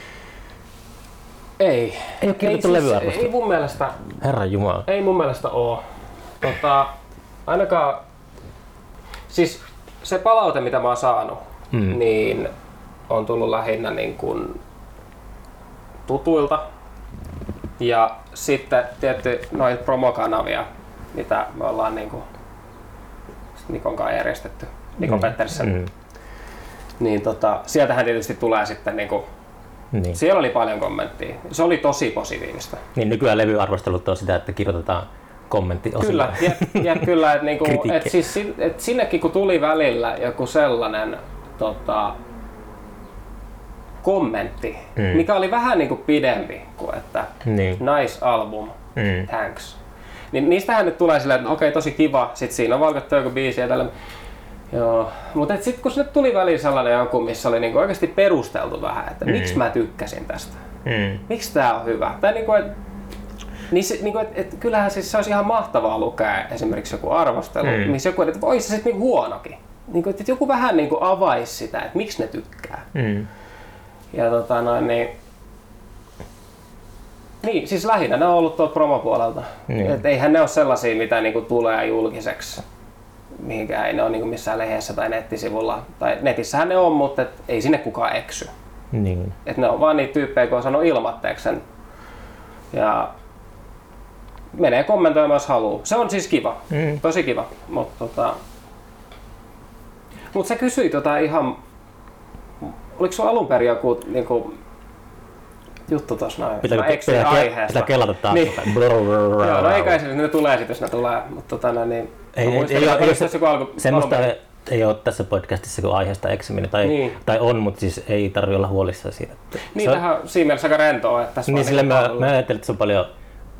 Ei. Ei ole kirjoitettu ei, levyarvostelua. ei mun mielestä Herra Jumala. Ei mun mielestä oo. Tota, ainakaan, siis se palaute mitä mä oon saanut, Mm. mm. niin on tullut lähinnä niin kuin tutuilta. Ja sitten tietty noita promokanavia, mitä me ollaan niin kuin Nikon kanssa järjestetty. Nikon Mm. Pettersen. Mm. Niin tota, sieltähän tietysti tulee sitten niin kuin, Niin. siellä oli paljon kommenttia. Se oli tosi positiivista. niin nykyään levyarvostelut on sitä, että kirjoitetaan kommentti Kyllä, jep, jep, kyllä. Että niinku, et siis, et sinnekin kun tuli välillä joku sellainen tota, kommentti, Mm. mikä oli vähän niinku pidempi kuin että Niin. nice album, Mm. thanks. Niin niistähän nyt tulee silleen, että okei tosi kiva, sit siinä on valkattu joku biisi ja tällä. Joo, mutta sitten kun sinne tuli väliin sellainen joku, missä oli niinku oikeasti perusteltu vähän, että Mm. miksi mä tykkäsin tästä Mm. miksi tämä on hyvä? Tai niinku, et, niin se, niinku, et, et, kyllähän siis se olisi ihan mahtavaa lukea esimerkiksi joku arvostelu, Mm. mm. missä joku, että voi se sitten niinku huonokin. Niinku, että joku vähän niinku avaisi sitä, että miksi ne tykkää. Mm. Ja tota noin, niin, niin, siis lähinnä ne on ollut tuolta promopuolelta. Niin. Et eihän ne ole sellaisia, mitä niinku tulee julkiseksi. Mihinkään ei ne ole niinku missään lehdessä tai nettisivulla. Tai netissähän ne on, mutta et ei sinne kukaan eksy. Niin. Et ne on vaan niitä tyyppejä, kun on sanonut ilmatteeksi sen. Ja menee kommentoimaan, jos haluaa. Se on siis kiva. Mm. Tosi kiva. Mutta tota... Mut sä kysyit tota ihan... Oliko sulla alun perin joku niinku, juttu tossa noin? Pitääkö Mä eksyin pitää, aiheesta. pitää kelata taas? Niin. Joo, no ei kai se, ne tulee sit, jos ne tulee. Mutta tota noin, niin... Ei- ei- ei oliko ei se- alku, Semmoista perin- ei ole tässä podcastissa kuin aiheesta eksyminen, tai, Niin. tai on, mutta siis ei tarvitse olla huolissaan siitä. Niin, se on- tähän siinä mielessä aika rentoa, että tässä Niin sille niinku mä, palvelu- mä ajattelin, että se on paljon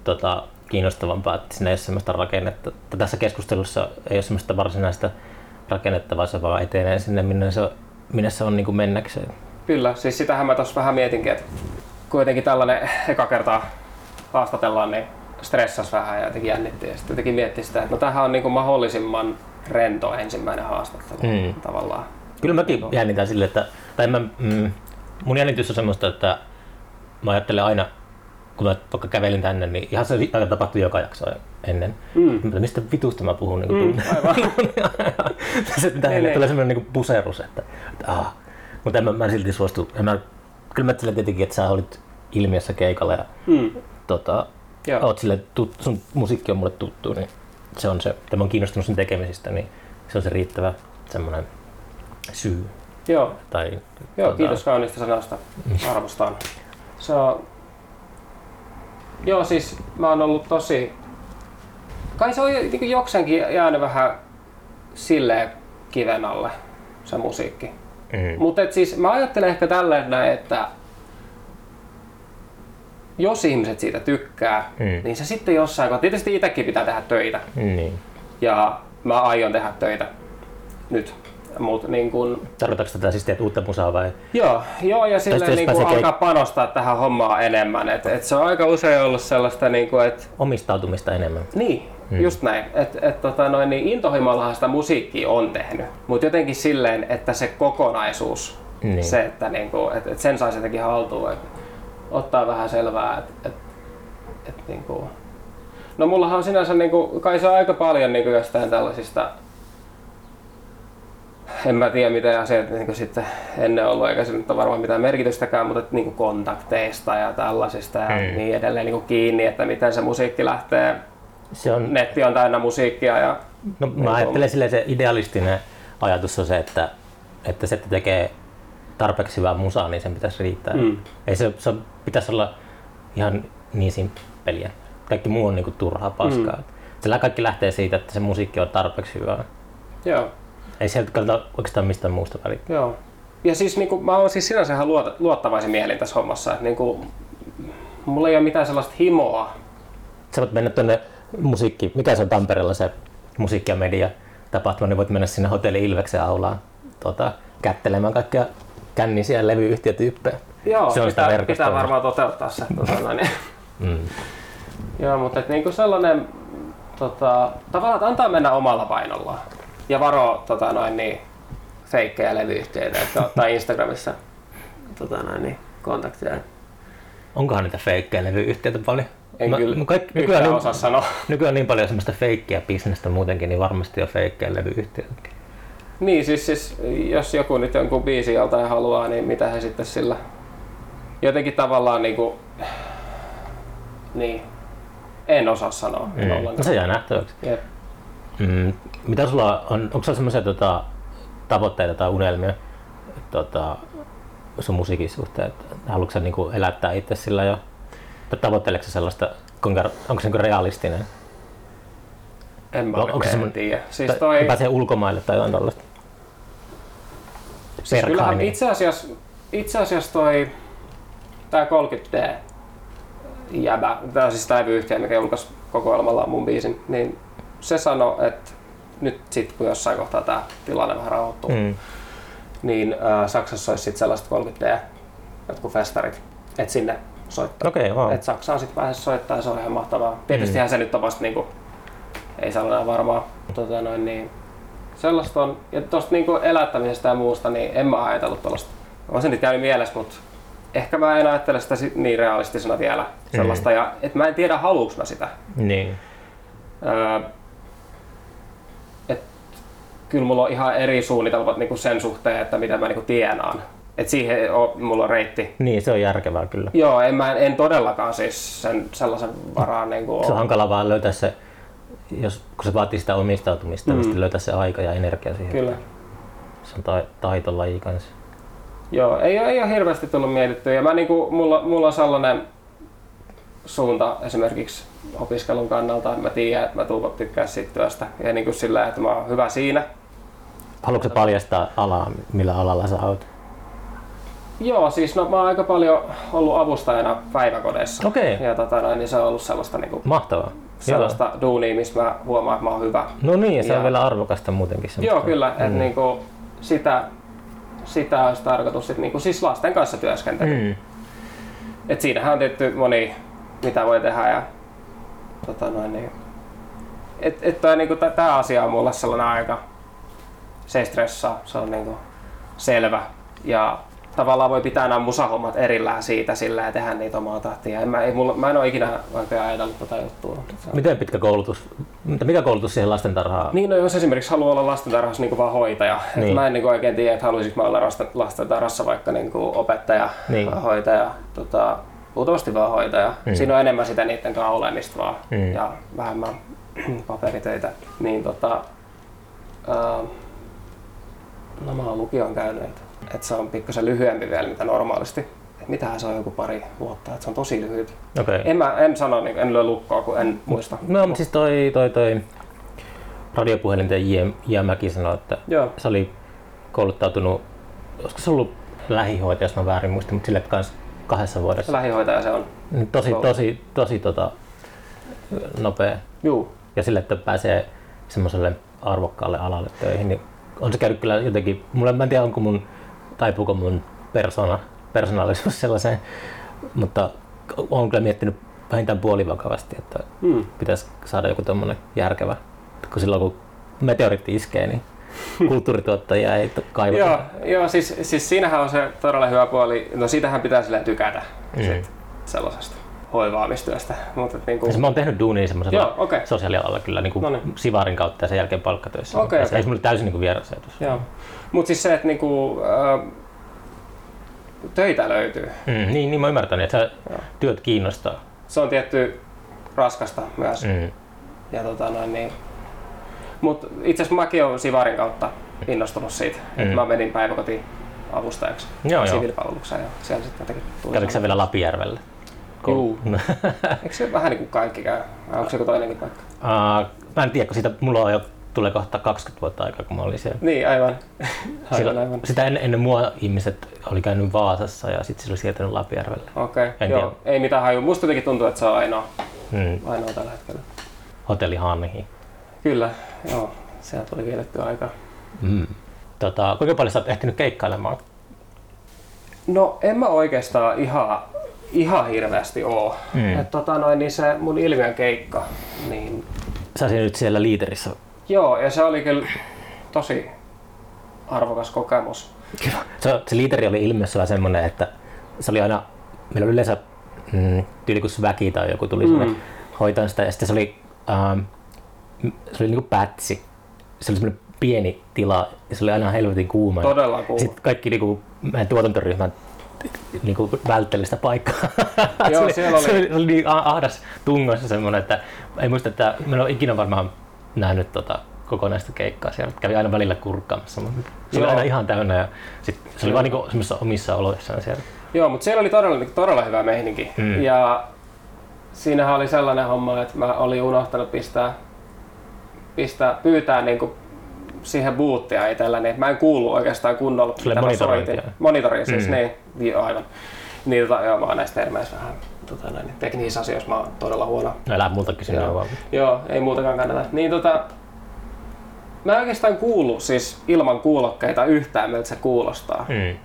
tota, kiinnostavampaa, että siinä ei ole sellaista rakennetta. Tässä keskustelussa ei ole sellaista varsinaista rakennetta, vaan se vaan etenee sinne, minne se minne se on niin kuin mennäkseen. Kyllä, siis sitähän mä tuossa vähän mietinkin, että kuitenkin tällainen eka kertaa haastatellaan, niin stressas vähän ja jotenkin jännitti. Ja sitten jotenkin mietti sitä, että no tämähän on niin kuin mahdollisimman rento ensimmäinen haastattelu Mm. tavallaan. Kyllä mäkin jännitän sille, että tai mä, mm, mun jännitys on semmoista, että mä ajattelen aina, kun mä vaikka kävelin tänne, niin ihan se aika tapahtui joka jaksoa ennen. Mm. Mutta mistä vitusta mä puhun? Niin Mm, kuin aivan. se pitää Niin, niin. tulee semmoinen niin puserus, että, että ah. Mutta en mä, mä silti suostu. En mä, kyllä mä sille tietenkin, että sä olit ilmiössä keikalla ja Mm. tota, Joo. oot sille, tut, sun musiikki on mulle tuttu, niin se on se, että mä oon kiinnostunut sun tekemisistä, niin se on se riittävä semmoinen syy. Joo, Tai, Joo, tota, kiitos kauniista sanasta. Arvostan. Se on... Joo, siis mä oon ollut tosi... Kai se on niin jokseenkin jäänyt vähän silleen kiven alle, se musiikki. Mm. Mutta siis mä ajattelen ehkä tälleen näin, että jos ihmiset siitä tykkää, Mm. niin se sitten jossain, kun tietysti itsekin pitää tehdä töitä. Niin. Ja mä aion tehdä töitä nyt. Mutta niin kun, Tarkoitatko tätä siis teet uutta musaa vai? Joo, joo ja sitten silleen niin keik- alkaa panostaa tähän hommaan enemmän. Et, et se on aika usein ollut sellaista, niin kuin, että Omistautumista enemmän. niin, hmm. just näin. Et, et, tota, noin, niin intohimollahan sitä musiikkia on tehnyt, mutta jotenkin silleen, että se kokonaisuus, Niin. se, että niin kuin, et, et sen saisi jotenkin haltuun, että ottaa vähän selvää, että et, et, niin kuin, No mullahan on sinänsä, niin kuin, kai se on aika paljon niin kuin jostain tällaisista en mä tiedä mitä asiat niin kuin sitten ennen ollut, eikä se nyt ole varmaan mitään merkitystäkään, mutta niin kuin kontakteista ja tällaisista ja Hmm. niin edelleen niin kuin kiinni, että miten se musiikki lähtee. Se on, Netti on täynnä musiikkia ja no, Niin mä ajattelen silleen, se idealistinen ajatus on se, että, että se, että tekee tarpeeksi hyvää musaa, niin sen pitäisi riittää. Mm. Ei se, se pitäisi olla ihan niin simppeliä. Kaikki muu on niinku turhaa paskaa. Mm. Sillä kaikki lähtee siitä, että se musiikki on tarpeeksi hyvää. joo, Ei sieltä kannata oikeastaan mistään muusta välittää. joo. Ja siis niin kuin, mä oon siis sinänsä ihan luota, luottavaisin mielin tässä hommassa, että niin kuin, mulla ei ole mitään sellaista himoa. Sä voit mennä tuonne musiikki, mikä se on Tampereella se musiikki- ja media tapahtuma, niin voit mennä sinne hotelli Ilveksen aulaan tota, kättelemään kaikkia kännisiä levyyhtiötyyppejä. Joo, Se on sitä pitää, verkostoa. pitää varmaan toteuttaa se. Tota, noin. Mm. Joo, mutta et niinku sellainen, tota, tavallaan että antaa mennä omalla painollaan. Ja varo tota, noin, niin, feikkejä levyyhtiöitä, että ottaa Instagramissa tota, noin, niin, kontakteja. Onkohan niitä feikkejä levyyhtiöitä paljon? En Mä- kyllä kaikki, nykyään, osaa sanoa. nykyään on niin paljon semmoista feikkiä bisnestä muutenkin, niin varmasti on feikkejä levyyhtiöitä. Niin, siis, siis jos joku nyt jonkun biisin joltain haluaa, niin mitä he sitten sillä jotenkin tavallaan niinku, niin, en osaa sanoa. Mm. No se jää nähtäväksi. Jep. Mm. Mitä sulla on, onko sulla semmoisia tota, tavoitteita tai unelmia tota, sun musiikin suhteen? Haluatko sä niinku elättää itse sillä jo? Tavoitteleeko sellaista, kuinka, onko se niinku realistinen? En mä On- onko se tiedä. Siis toi, pääsee ulkomaille tai jotain tällaista? Siis kyllähän itse asiassa, itse asiassa toi tää 30D jäbä, tää on siis tää levyyhtiö, mikä julkaisi kokoelmalla mun biisin, niin se sanoi, että nyt sit kun jossain kohtaa tää tilanne vähän rauhoittuu, mm. Mm. niin ää, Saksassa olisi sit sellaiset 30D, jotkut festarit, että sinne soittaa. Okei, okay, wow. Et Saksaan sitten pääsee soittaa ja se on ihan mahtavaa. Tietystihän se nyt on vasta niinku, ei saa enää varmaa. Tota noin, niin, sellaista on. Ja tosta niinku elättämisestä ja muusta, niin en mä ajatellut tuollaista. On se nyt käynyt mielessä, mutta ehkä mä en ajattele sitä sit niin realistisena vielä. Sellaista, ja et mä en tiedä haluuks mä sitä. Niin. Öö, et, kyllä mulla on ihan eri suunnitelmat niinku sen suhteen, että mitä mä niinku tienaan. Et siihen on, mulla on reitti. niin, se on järkevää kyllä. Joo, en, mä, en todellakaan siis sen sellaisen varaan niin kuin Se on hankala vaan löytää se, jos, kun se vaatii sitä omistautumista, mm. niin löytää se aika ja energia siihen. Kyllä. Se on tai, taitolaji kanssa. Joo, ei, ei ole hirveästi tullut mietittyä. Ja mä, niin kuin, mulla, mulla on sellainen suunta esimerkiksi opiskelun kannalta, että mä tiedän, että mä tuun tykkää siitä työstä. Ja niin kuin sillä, että mä oon hyvä siinä. Haluatko paljastaa alaa, millä alalla sä oot? Joo, siis no, mä oon aika paljon ollut avustajana päiväkodeissa. Okei. Ja tota, noin, niin se on ollut sellaista, niin kuin, Mahtavaa. sellaista duunia, missä mä huomaan, että mä oon hyvä. Joo. No niin, ja se Ja- on vielä arvokasta muutenkin. semmoista. Joo, kyllä. Mm. Että niinku sitä sitä olisi tarkoitus sit niinku, siis lasten kanssa työskentelyä. Mm. Et siinähän on tietty moni, mitä voi tehdä ja tota noin, niin, et, et toi, niinku, tämä asia on mulle sellainen aika, se ei stressaa, se on niinku selvä ja tavallaan voi pitää nämä musahommat erillään siitä sillä ja tehdä niitä omaa tahtia. En, mä, ei, mulla, mä en ole ikinä oikein ajatellut tätä juttua. Miten pitkä koulutus, mikä koulutus siihen lastentarhaan? Niin, no jos esimerkiksi haluaa olla lastentarhassa niin vaan hoitaja. Niin. Et mä en niin oikein tiedä, että haluaisinko mä olla lastentarhassa vaikka niin opettaja, niin. hoitaja, tota, luultavasti vaan hoitaja. Mm. Siinä on enemmän sitä niiden kanssa olemista vaan mm. ja vähemmän paperitöitä. Niin tota, uh, no mä oon lukion käynyt, että et se on pikkasen lyhyempi vielä mitä normaalisti. Et mitähän se on joku pari vuotta, että se on tosi lyhyt. Okay. En, mä, en sano, niin, en lyö lukkoa, kun en muista. No, mutta siis toi, toi, toi radiopuhelinten J. Mäki sanoi, että Joo. se oli kouluttautunut, olisiko se ollut lähihoitaja, jos mä väärin muistin, mutta sille kans kahdessa vuodessa. Lähihoitaja se on. Niin tosi, tosi, tosi, tosi tota, nopea. Juu. Ja sille, että pääsee semmoiselle arvokkaalle alalle töihin, niin on se käynyt kyllä jotenkin, mulle, mä en tiedä onko mun, taipuuko mun persona, persoonallisuus sellaiseen, mutta olen kyllä miettinyt vähintään puolivakavasti, että hmm. pitäisi saada joku tommonen järkevä, kun silloin kun meteoritti iskee, niin kulttuurituottajia ei kaivata. joo, joo siis, siis siinähän on se todella hyvä puoli, no siitähän pitää silleen tykätä mm. sit, sellaisesta hoivaamistyöstä. Mutta niin kuin... Siis mä oon tehnyt duunia semmoisella Joo, okay. sosiaalialalla kyllä niin kuin niin. Sivarin kautta ja sen jälkeen palkkatöissä. Okay, okay. Se ei mulle täysin niin vieras ajatus. Mutta siis se, että niin kuin, äh, töitä löytyy. Mm, niin, niin mä ymmärtän, että Joo. työt kiinnostaa. Se on tietty raskasta myös. Mm. Ja tota noin, niin. Mut itse asiassa mäkin olen Sivarin kautta innostunut siitä, mm. että mä menin päiväkotiin avustajaksi joo, siviilipalvelukseen ja siellä sitten jotenkin tuli Kävikö vielä Lapijärvelle? Juu. Eikö se vähän niin kuin kaikki käy? Vai onko se joku toinenkin paikka? Uh, mä en tiedä, kun siitä mulla on jo tulee kohta 20 vuotta aikaa, kun mä olin siellä. Niin, aivan. aivan, aivan. Sitä ennen, ennen mua ihmiset oli käynyt Vaasassa ja sitten se oli siirtynyt Lapijärvelle. Okei, okay. joo. Ei mitään haju. Musta jotenkin tuntuu, että se on ainoa, hmm. ainoa tällä hetkellä. Hotelli Hanhi. Kyllä, joo. Sehän tuli vietettyä aikaa. Mm. Tota, kuinka paljon sä oot ehtinyt keikkailemaan? No en mä oikeastaan ihan ihan hirveästi oo. Mm. Et, tota noin, niin se mun ilmiön keikka, niin... Sä nyt siellä liiterissä. Joo, ja se oli kyllä tosi arvokas kokemus. Se, se liiteri oli ilmiössä semmoinen, että se oli aina, meillä oli yleensä mm, tyylikus väki tai joku tuli mm. hoitaa sitä, ja sitten se oli, ähm, se oli niinku pätsi. Se oli semmoinen pieni tila, ja se oli aina helvetin kuuma. Todella kuuma. Sitten kaikki niinku, meidän tuotantoryhmän niin kuin vältteli sitä paikkaa. Joo, se, oli, siellä oli. Se, oli, se oli niin ahdas tungossa semmoinen, että ei muista, että mä en ole ikinä varmaan nähnyt tota kokonaista keikkaa siellä. Kävi aina välillä kurkkaamassa, mutta se oli aina ihan täynnä ja sit se oli vaan niin semmoisissa omissa oloissaan siellä. Joo, mutta siellä oli todella, niin todella hyvä meininki. Mm. Ja siinähän oli sellainen homma, että mä olin unohtanut pistää, pistää pyytää niin kuin siihen boottia itselläni, niin mä en kuulu oikeastaan kunnolla. Sulle monitorointia. Monitori siis, mm. niin, aivan. Niin tota, joo, mä oon näistä termeissä vähän tota, näin, teknisissä asioissa mä oon todella huono. No älä muuta kysyä joo. vaan. Joo, ei muutakaan kannata. Niin tota, mä en oikeastaan kuulu siis ilman kuulokkeita yhtään, miltä se kuulostaa. Mm.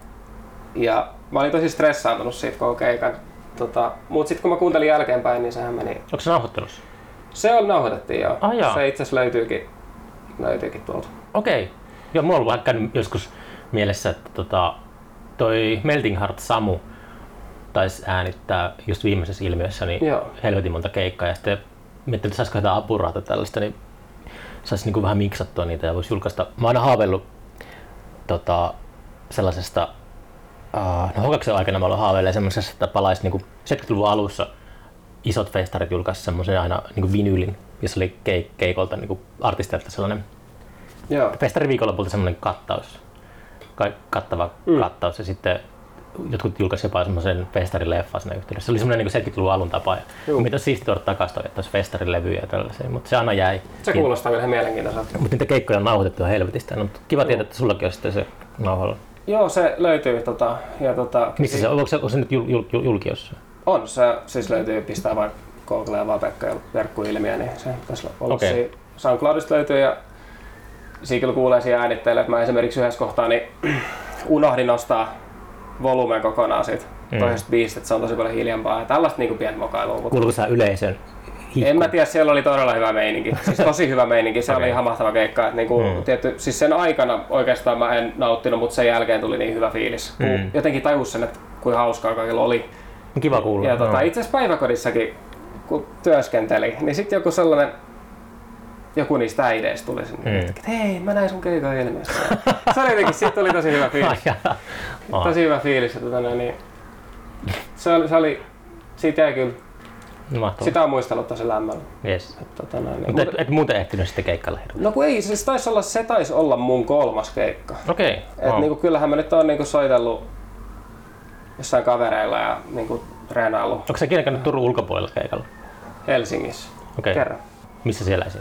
Ja mä olin tosi stressaantunut siitä koko keikan. Tota, mut sitten kun mä kuuntelin jälkeenpäin, niin sehän meni... Onko se nauhoittelussa? Se on nauhoitettiin joo. Ah, Se itse asiassa löytyykin, löytyykin tuolta. Okei. Okay. Joo, mulla on ollut käynyt joskus mielessä, että tota, toi Melting Heart Samu taisi äänittää just viimeisessä ilmiössä niin Joo. helvetin monta keikkaa ja sitten miettinyt, että saisiko jotain apuraata tällaista, niin saisi niin vähän miksattua niitä ja voisi julkaista. Mä oon aina haaveillut tota, sellaisesta, uh, no Hokaksen aikana mä olen haaveillut semmoisesta, että palaisi niin 70-luvun alussa isot festarit julkaisi semmoisen aina niin vinyylin, jossa oli keik- keikolta niin artisteilta sellainen Joo. Festariviikonlopulta semmoinen kattaus, kattava mm. kattaus ja sitten jotkut julkaisivat jopa semmoisen festarileffan siinä yhteydessä. Se oli semmoinen niin 70-luvun alun tapa. Ja mitä siisti tuoda takaisin, että olisi festarilevyjä ja tällaisia, mutta se aina jäi. Se kuulostaa vielä mielenkiintoiselta. Mutta niitä keikkoja on nauhoitettu helvetistä. No, kiva Joo. tietää, että sullakin on sitten se nauhalla. Joo, se löytyy. Tota, ja tota, Missä se on? Onko se, onko se nyt jul, jul, jul, julkiossa? On, se siis löytyy, pistää vain Google ja vaan Pekka ja verkkoilmiä, niin se tässä olla okay. siinä. SoundCloudista löytyy ja siinä kyllä kuulee siinä äänitteellä, että mä esimerkiksi yhdessä kohtaa niin unohdin nostaa volyymen kokonaan siitä Mm. toisesta biisistä, että se on tosi paljon hiljempaa ja tällaista niinku pientä mokailua. Mutta Kuuluuko sä yleisön hihku? en mä tiedä, siellä oli todella hyvä meininki. Siis tosi hyvä meininki, se Okei. oli ihan mahtava keikka. Että niinku, Mm. tietty, siis sen aikana oikeastaan mä en nauttinut, mutta sen jälkeen tuli niin hyvä fiilis. Mm. Jotenkin tajus sen, että kuinka hauskaa kaikilla oli. Kiva kuulla. Ja tota, Joo. itse asiassa päiväkodissakin, kun työskenteli, niin sitten joku sellainen, joku niistä äideistä tuli sinne, Mm. että hei, mä näin sun keikan ilmeessä. se oli jotenkin, siitä tuli tosi hyvä fiilis. Tosi hyvä fiilis. Ja tota, niin, se, oli, se oli, siitä jäi kyllä, Mahtavaa. sitä on muistellut tosi lämmöllä. Yes. Et Tota, niin, Mutta et, et muuten ehtinyt sitten keikkalle hirveästi. no kun ei, siis taisi olla, se taisi olla mun kolmas keikka. Okei. Et wow. niinku, kyllähän mä nyt oon niinku soitellut jossain kavereilla ja niinku treenaillut Onko ikinä käynyt Turun ulkopuolella keikalla? Helsingissä Okei. kerran. Missä siellä esim?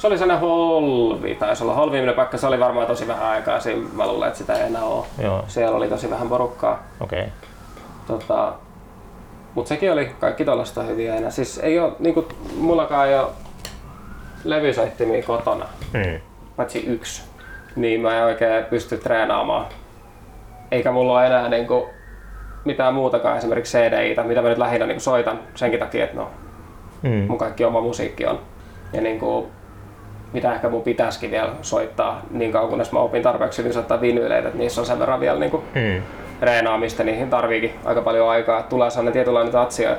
Se oli sellainen holvi, taisi olla holviiminen paikka, se oli varmaan tosi vähän aikaa, siinä mä luulen, että sitä ei enää ole. Joo. Siellä oli tosi vähän porukkaa. Okei. Tota, mutta sekin oli kaikki tuollaista hyviä enää. Siis ei ole, niinku, mullakaan ei ole levysoittimia kotona, Mm. paitsi yksi. Niin mä en oikein pysty treenaamaan. Eikä mulla ole enää niinku, mitään muutakaan, esimerkiksi CDI-tä, mitä mä nyt lähinnä niinku soitan senkin takia, että no, Mm. mun kaikki oma musiikki on. Ja niinku, mitä ehkä mun pitäisikin vielä soittaa niin kauan, kunnes mä opin tarpeeksi hyvin soittaa vinyyleitä, että niissä on sen verran vielä niinku Mm. reenaamista, niihin tarviikin aika paljon aikaa. että Tulee sellainen tietynlainen tatsia,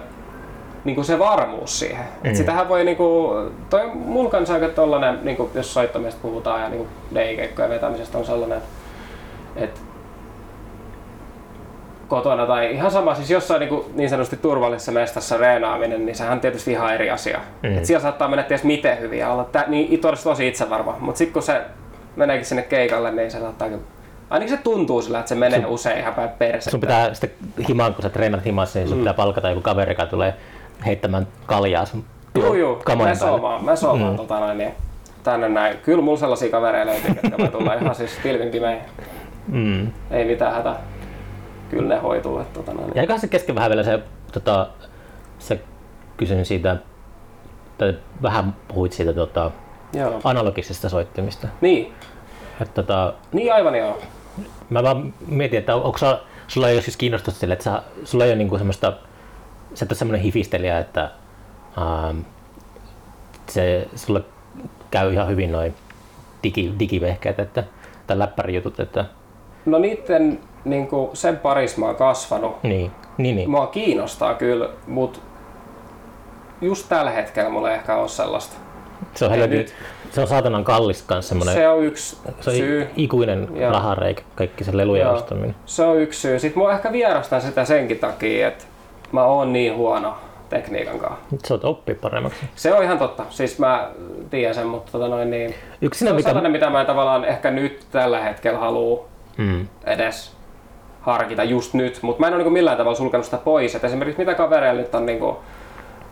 niin kuin se varmuus siihen. Mm. Et sitähän voi, niinku, toi on mulla kanssa aika tollanen, niinku, jos soittamista puhutaan ja niinku DJ-keikkojen vetämisestä on sellainen, että kotona tai ihan sama, siis jossain niinku, niin sanotusti turvallisessa mestassa reenaaminen, niin sehän on tietysti ihan eri asia. Mm. Et siellä saattaa mennä ties miten hyvin ja olla tä, niin, tosi, tosi itsevarma, mutta sitten kun se meneekin sinne keikalle, niin se saattaa Ainakin se tuntuu sillä, että se menee usein ihan päin persettä. Sun pitää sitten himaan, kun sä treenat himassa, niin sun Mm. pitää palkata joku kaveri, joka tulee heittämään kaljaa sun Joo, joo. Mä soomaan, mä soomaan Mm. tota noin, niin tänne näin. Kyllä mulla sellaisia kavereita löytyy, jotka voi tulla ihan siis pilvin pimein. Mm. Ei mitään hätä. Kyllä ne hoituu. Että, tota noin. Jäikö se kesken vähän vielä se, tota, se kysyn siitä, tai vähän puhuit siitä tota, Joo. analogisesta soittimista. Niin. Et, tota, Niin aivan joo. mä vaan mietin, että onko sulla ei ole siis kiinnostusta sille, että sä, sulla ei ole niinku semmoista, sä et ole semmoinen hifistelijä, että ähm, se sulle käy ihan hyvin noin digi, digivehkeet, että, tai läppärijutut, että No niitten niin kuin, sen parissa mä oon kasvanut. niin, niin, niin. Mua kiinnostaa kyllä, mutta just tällä hetkellä mulla ei ehkä ole sellaista. Se on, helvetin, nyt. se on saatanan kallis kans semmoinen, Se on yksi se on syy. ikuinen Joo. rahareikä, kaikki se lelujen Joo. ostaminen. Se on yksi syy. Sitten mua ehkä vierastaa sitä senkin takia, että mä oon niin huono tekniikan kanssa. Nyt sä oot oppia paremmaksi. Se on ihan totta. Siis mä tiedän sen, mutta tota noin niin... Yksinä Se on mikä... sellainen, mitä mä tavallaan ehkä nyt tällä hetkellä haluu Mm. edes harkita just nyt, mutta mä en ole niinku millään tavalla sulkenut sitä pois. Et esimerkiksi mitä kavereilla nyt on niinku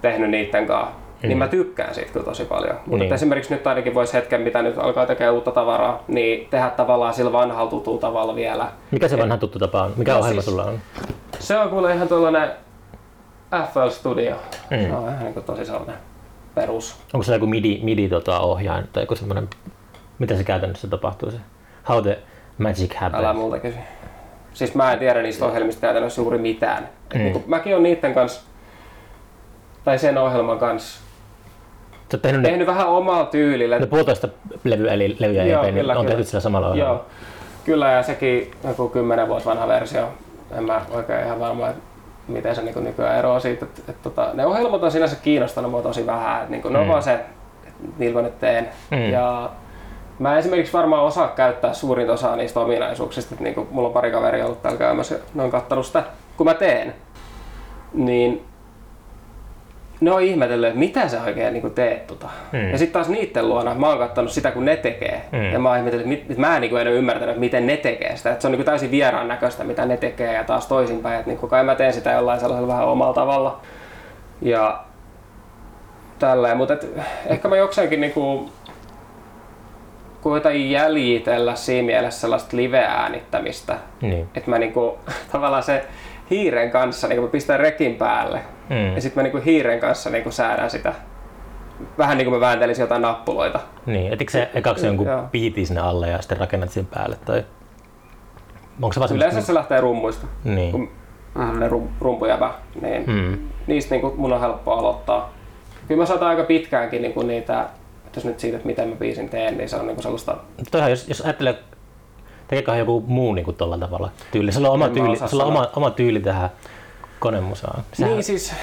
tehnyt niitten kanssa, mm. niin mä tykkään siitä kyllä tosi paljon. Mutta Niin. niin. esimerkiksi nyt ainakin voisi hetken, mitä nyt alkaa tekemään uutta tavaraa, niin tehdä tavallaan sillä vanhalla tutulla tavalla vielä. Mikä se vanha tuttu tapa on? Mikä No ohjelma siis- sulla on? Se on kuule ihan tuollainen FL Studio. Mm. Se on ihan niinku tosi sellainen perus. Onko se joku MIDI, MIDI tota, ohjain tai joku semmoinen, mitä se käytännössä tapahtuu se? How the magic Älä happens? multa kysy. Siis mä en tiedä niistä ohjelmista käytännössä juuri mitään. Mm. Niin mäkin on niiden kanssa, tai sen ohjelman kanssa, Sä oot tehnyt ne, tehnyt vähän omalla tyylillä. ne puolitoista levyä, eli levyjä Joo, EP, niin kyllä, on kyllä. tehty sillä samalla ohjelmalla. Joo, kyllä ja sekin joku kymmenen vuotta vanha versio. En mä oikein ihan varma, että miten se niin nykyään eroaa siitä. Että, että, tota, ne ohjelmat on sinänsä kiinnostanut mua tosi vähän. Että, niin ne on Mm. vaan se, että niillä mä nyt teen. Mm. Ja mä esimerkiksi varmaan osaa käyttää suurinta osaa niistä ominaisuuksista. Että, niin kuin, mulla on pari kaveria ollut täällä käymässä ne on kattanut sitä, kun mä teen. Niin ne on ihmetellyt, että mitä sä oikein niin teet tota. Mm. Ja sitten taas niiden luona, mä oon kattanut sitä, kun ne tekee. Mm. Ja mä oon ihmetellyt, että mä en, niin kuin, en ole ymmärtänyt, että miten ne tekee sitä. Että se on niin kuin, täysin vieraan näköistä, mitä ne tekee. Ja taas toisinpäin, että niin kuin, kai mä teen sitä jollain sellaisella vähän omalla tavalla. Ja tälleen, mutta et, ehkä mä jokseenkin niin koitan jäljitellä siinä mielessä sellaista live-äänittämistä. Niin. Että mä niinku, tavallaan se hiiren kanssa, niin mä pistän rekin päälle Mm. ja sitten mä niinku hiiren kanssa niinku säädän sitä. Vähän niin kuin mä vääntelisin jotain nappuloita. niin. Etikö se ekaksi jonkun Joo. biitin sinne alle ja sitten rakennat sen päälle? Tai... onko se Yleensä semmoista- se lähtee rummuista. Niin. Kun mä olen rum, rumpujävä, niin Mm. niistä niin kuin, mun on helppo aloittaa. Kyllä mä saatan aika pitkäänkin niin kuin niitä, että jos nyt siitä, että miten mä biisin teen, niin se on niin kuin sellaista Toihan, jos, jos ajattelee, tekeeköhän joku muu niin kuin tuolla tavalla tyyli. Sillä on oma En tyyli, sillä on oma, oma tyyli tähän konemusaan. Sehän, Niin siis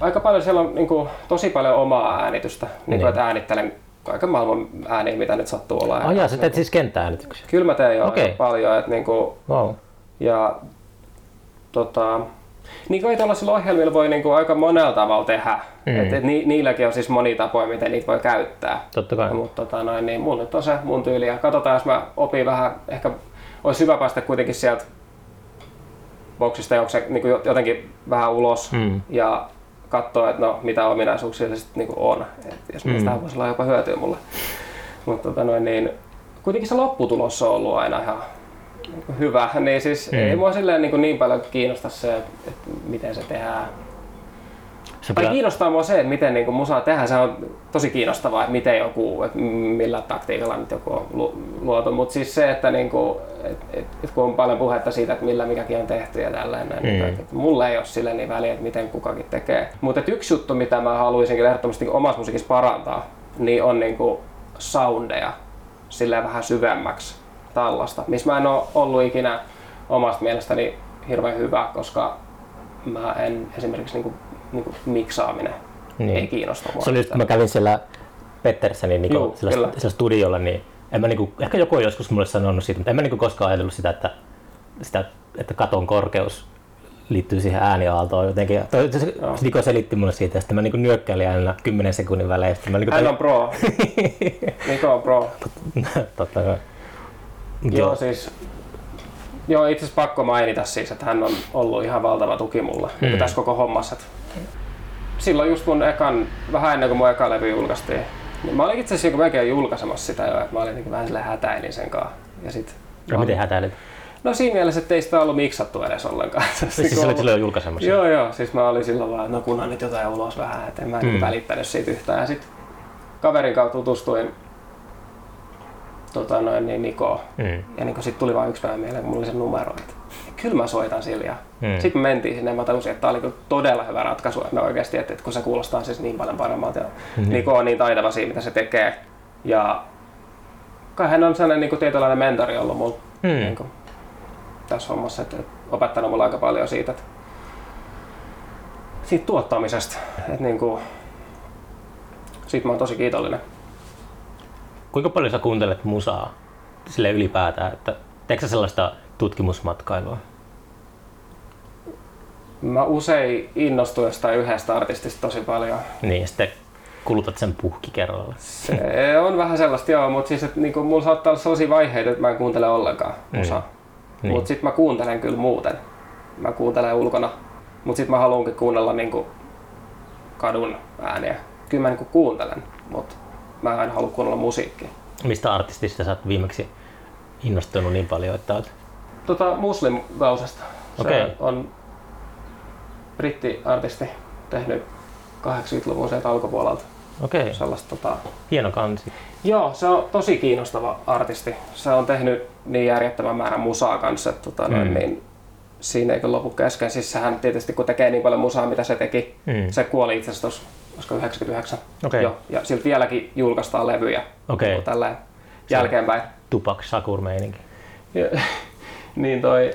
aika paljon siellä on niin kuin, tosi paljon omaa äänitystä, niin Niin. että äänittelen kaiken maailman ääniä, mitä nyt sattuu olla. Oh, jaa, sä teet siis kenttääänityksiä. Kyllä mä teen jo aika paljon, että niin kuin, Wow. ja tota, niin kai tällaisilla ohjelmilla voi niin kuin, aika monella tavalla tehdä. Mm. Et, et, ni, niilläkin on siis moni tapoja, miten niitä voi käyttää. Totta kai. Mutta tota, noin, niin mun nyt on se mun tyyli. Ja katsotaan, jos mä opin vähän, ehkä olisi hyvä päästä kuitenkin sieltä boksista se, niin jotenkin vähän ulos Mm. ja katsoa, että no, mitä ominaisuuksia se sitten niin on. Et jos mm. sitä voisi olla jopa hyötyä mulle. Mutta tota, noin, niin, kuitenkin se lopputulos on ollut aina ihan hyvä. Niin siis Mm. ei mua silleen niin, kuin niin paljon kiinnosta se, että, että miten se tehdään. Se Tai pitää, kiinnostaa mua se, että miten niin musaa tehdään. Se on tosi kiinnostavaa, että miten joku, että millä taktiikalla nyt joku on lu- luotu. Mutta siis se, että niin kuin, et, et, et kun on paljon puhetta siitä, että millä mikäkin on tehty ja tällainen, Mm. niin kaikki, että mulle ei ole sille niin väliä, että miten kukakin tekee. Mutta yksi juttu, mitä mä haluaisinkin ehdottomasti omassa musiikissa parantaa, niin on niin kuin soundeja silleen vähän syvemmäksi tällaista, missä mä en ole ollut ikinä omasta mielestäni hirveän hyvä, koska mä en esimerkiksi niinku, niinku miksaaminen Niin. ei kiinnosta mua. se oli just, kun mä kävin siellä Petterssonin niin Juu, sillä, kyllä. sillä studiolla, niin en mä niinku, ehkä joku on joskus mulle sanonut siitä, mutta en mä niinku koskaan ajatellut sitä, että, sitä, että katon korkeus liittyy siihen ääniaaltoon jotenkin. Toi, se, Joo. Niko selitti mulle siitä, sitten mä niinku nyökkäilin aina 10 sekunnin välein. Mä niinku Hän on pro. Niko on pro. Totta kai. Joo, Joo. siis Joo, itse asiassa pakko mainita siis, että hän on ollut ihan valtava tuki mulle Mm. mm. tässä koko hommassa. Silloin just mun ekan, vähän ennen kuin mun eka levy julkaistiin, niin mä olin itse asiassa melkein julkaisemassa sitä jo, että mä olin vähän silleen hätäilin sen kanssa. Ja sit, No, miten hätäilit? No siinä mielessä, että ei sitä ollut miksattu edes ollenkaan. Siis niinku sä olit silloin julkaisemassa? Joo, joo. Siis mä olin silloin vaan, että no kunhan nyt jotain ulos vähän, että en mä Mm. mm. välittänyt siitä yhtään. Ja sitten kaverin kautta tutustuin tota noin, niin Nikoon. Mm. Ja niin sitten tuli vain yksi päivä mieleen, kun mulla oli se numero, että kyllä mä soitan sillä. Ja Mm. mm. sitten me mentiin sinne ja mä tajusin, että tämä oli kyllä todella hyvä ratkaisu, että me oikeasti, että, että kun se kuulostaa siis niin paljon paremmalta ja mm. Niko on niin taitava siinä, mitä se tekee. Ja kai hän on sellainen niin kuin tietynlainen mentori ollut mulla Mm. niin kuin, tässä hommassa, että, että opettanut mulle aika paljon siitä, että, siitä tuottamisesta. Että, niin kuin, siitä mä oon tosi kiitollinen. Kuinka paljon sä kuuntelet musaa sille ylipäätään? Että, teetkö sä sellaista tutkimusmatkailua? Mä usein innostun jostain yhdestä artistista tosi paljon. Niin, sitten kulutat sen puhki kerralla. Se on vähän sellaista, joo, mutta siis, että niinku, mulla saattaa olla sellaisia vaiheita, että mä en kuuntele ollenkaan musaa. Niin. Mm. Mutta sitten mä kuuntelen kyllä muuten. Mä kuuntelen ulkona. Mutta sitten mä haluankin kuunnella niinku kadun ääniä. Kyllä mä niinku kuuntelen, mutta mä en halua kuunnella musiikkia. Mistä artistista sä oot viimeksi innostunut niin paljon, että oot... Tota Muslim. Se Okei. on brittiartisti tehnyt 80-luvun sieltä alkupuolelta Okei, okay. sellaista tota, hieno kansi. Joo, se on tosi kiinnostava artisti. Se on tehnyt niin järjettömän määrän musaa kanssa, että tota, noin, Mm. niin siinä ei kyllä lopu kesken. Siis sehän tietysti kun tekee niin paljon musaa, mitä se teki, Mm. se kuoli itse asiassa koska 99. Okei. Joo, ja siltä vieläkin julkaistaan levyjä Okei. niin tällä jälkeenpäin. Tupac Shakur meininki. Niin toi,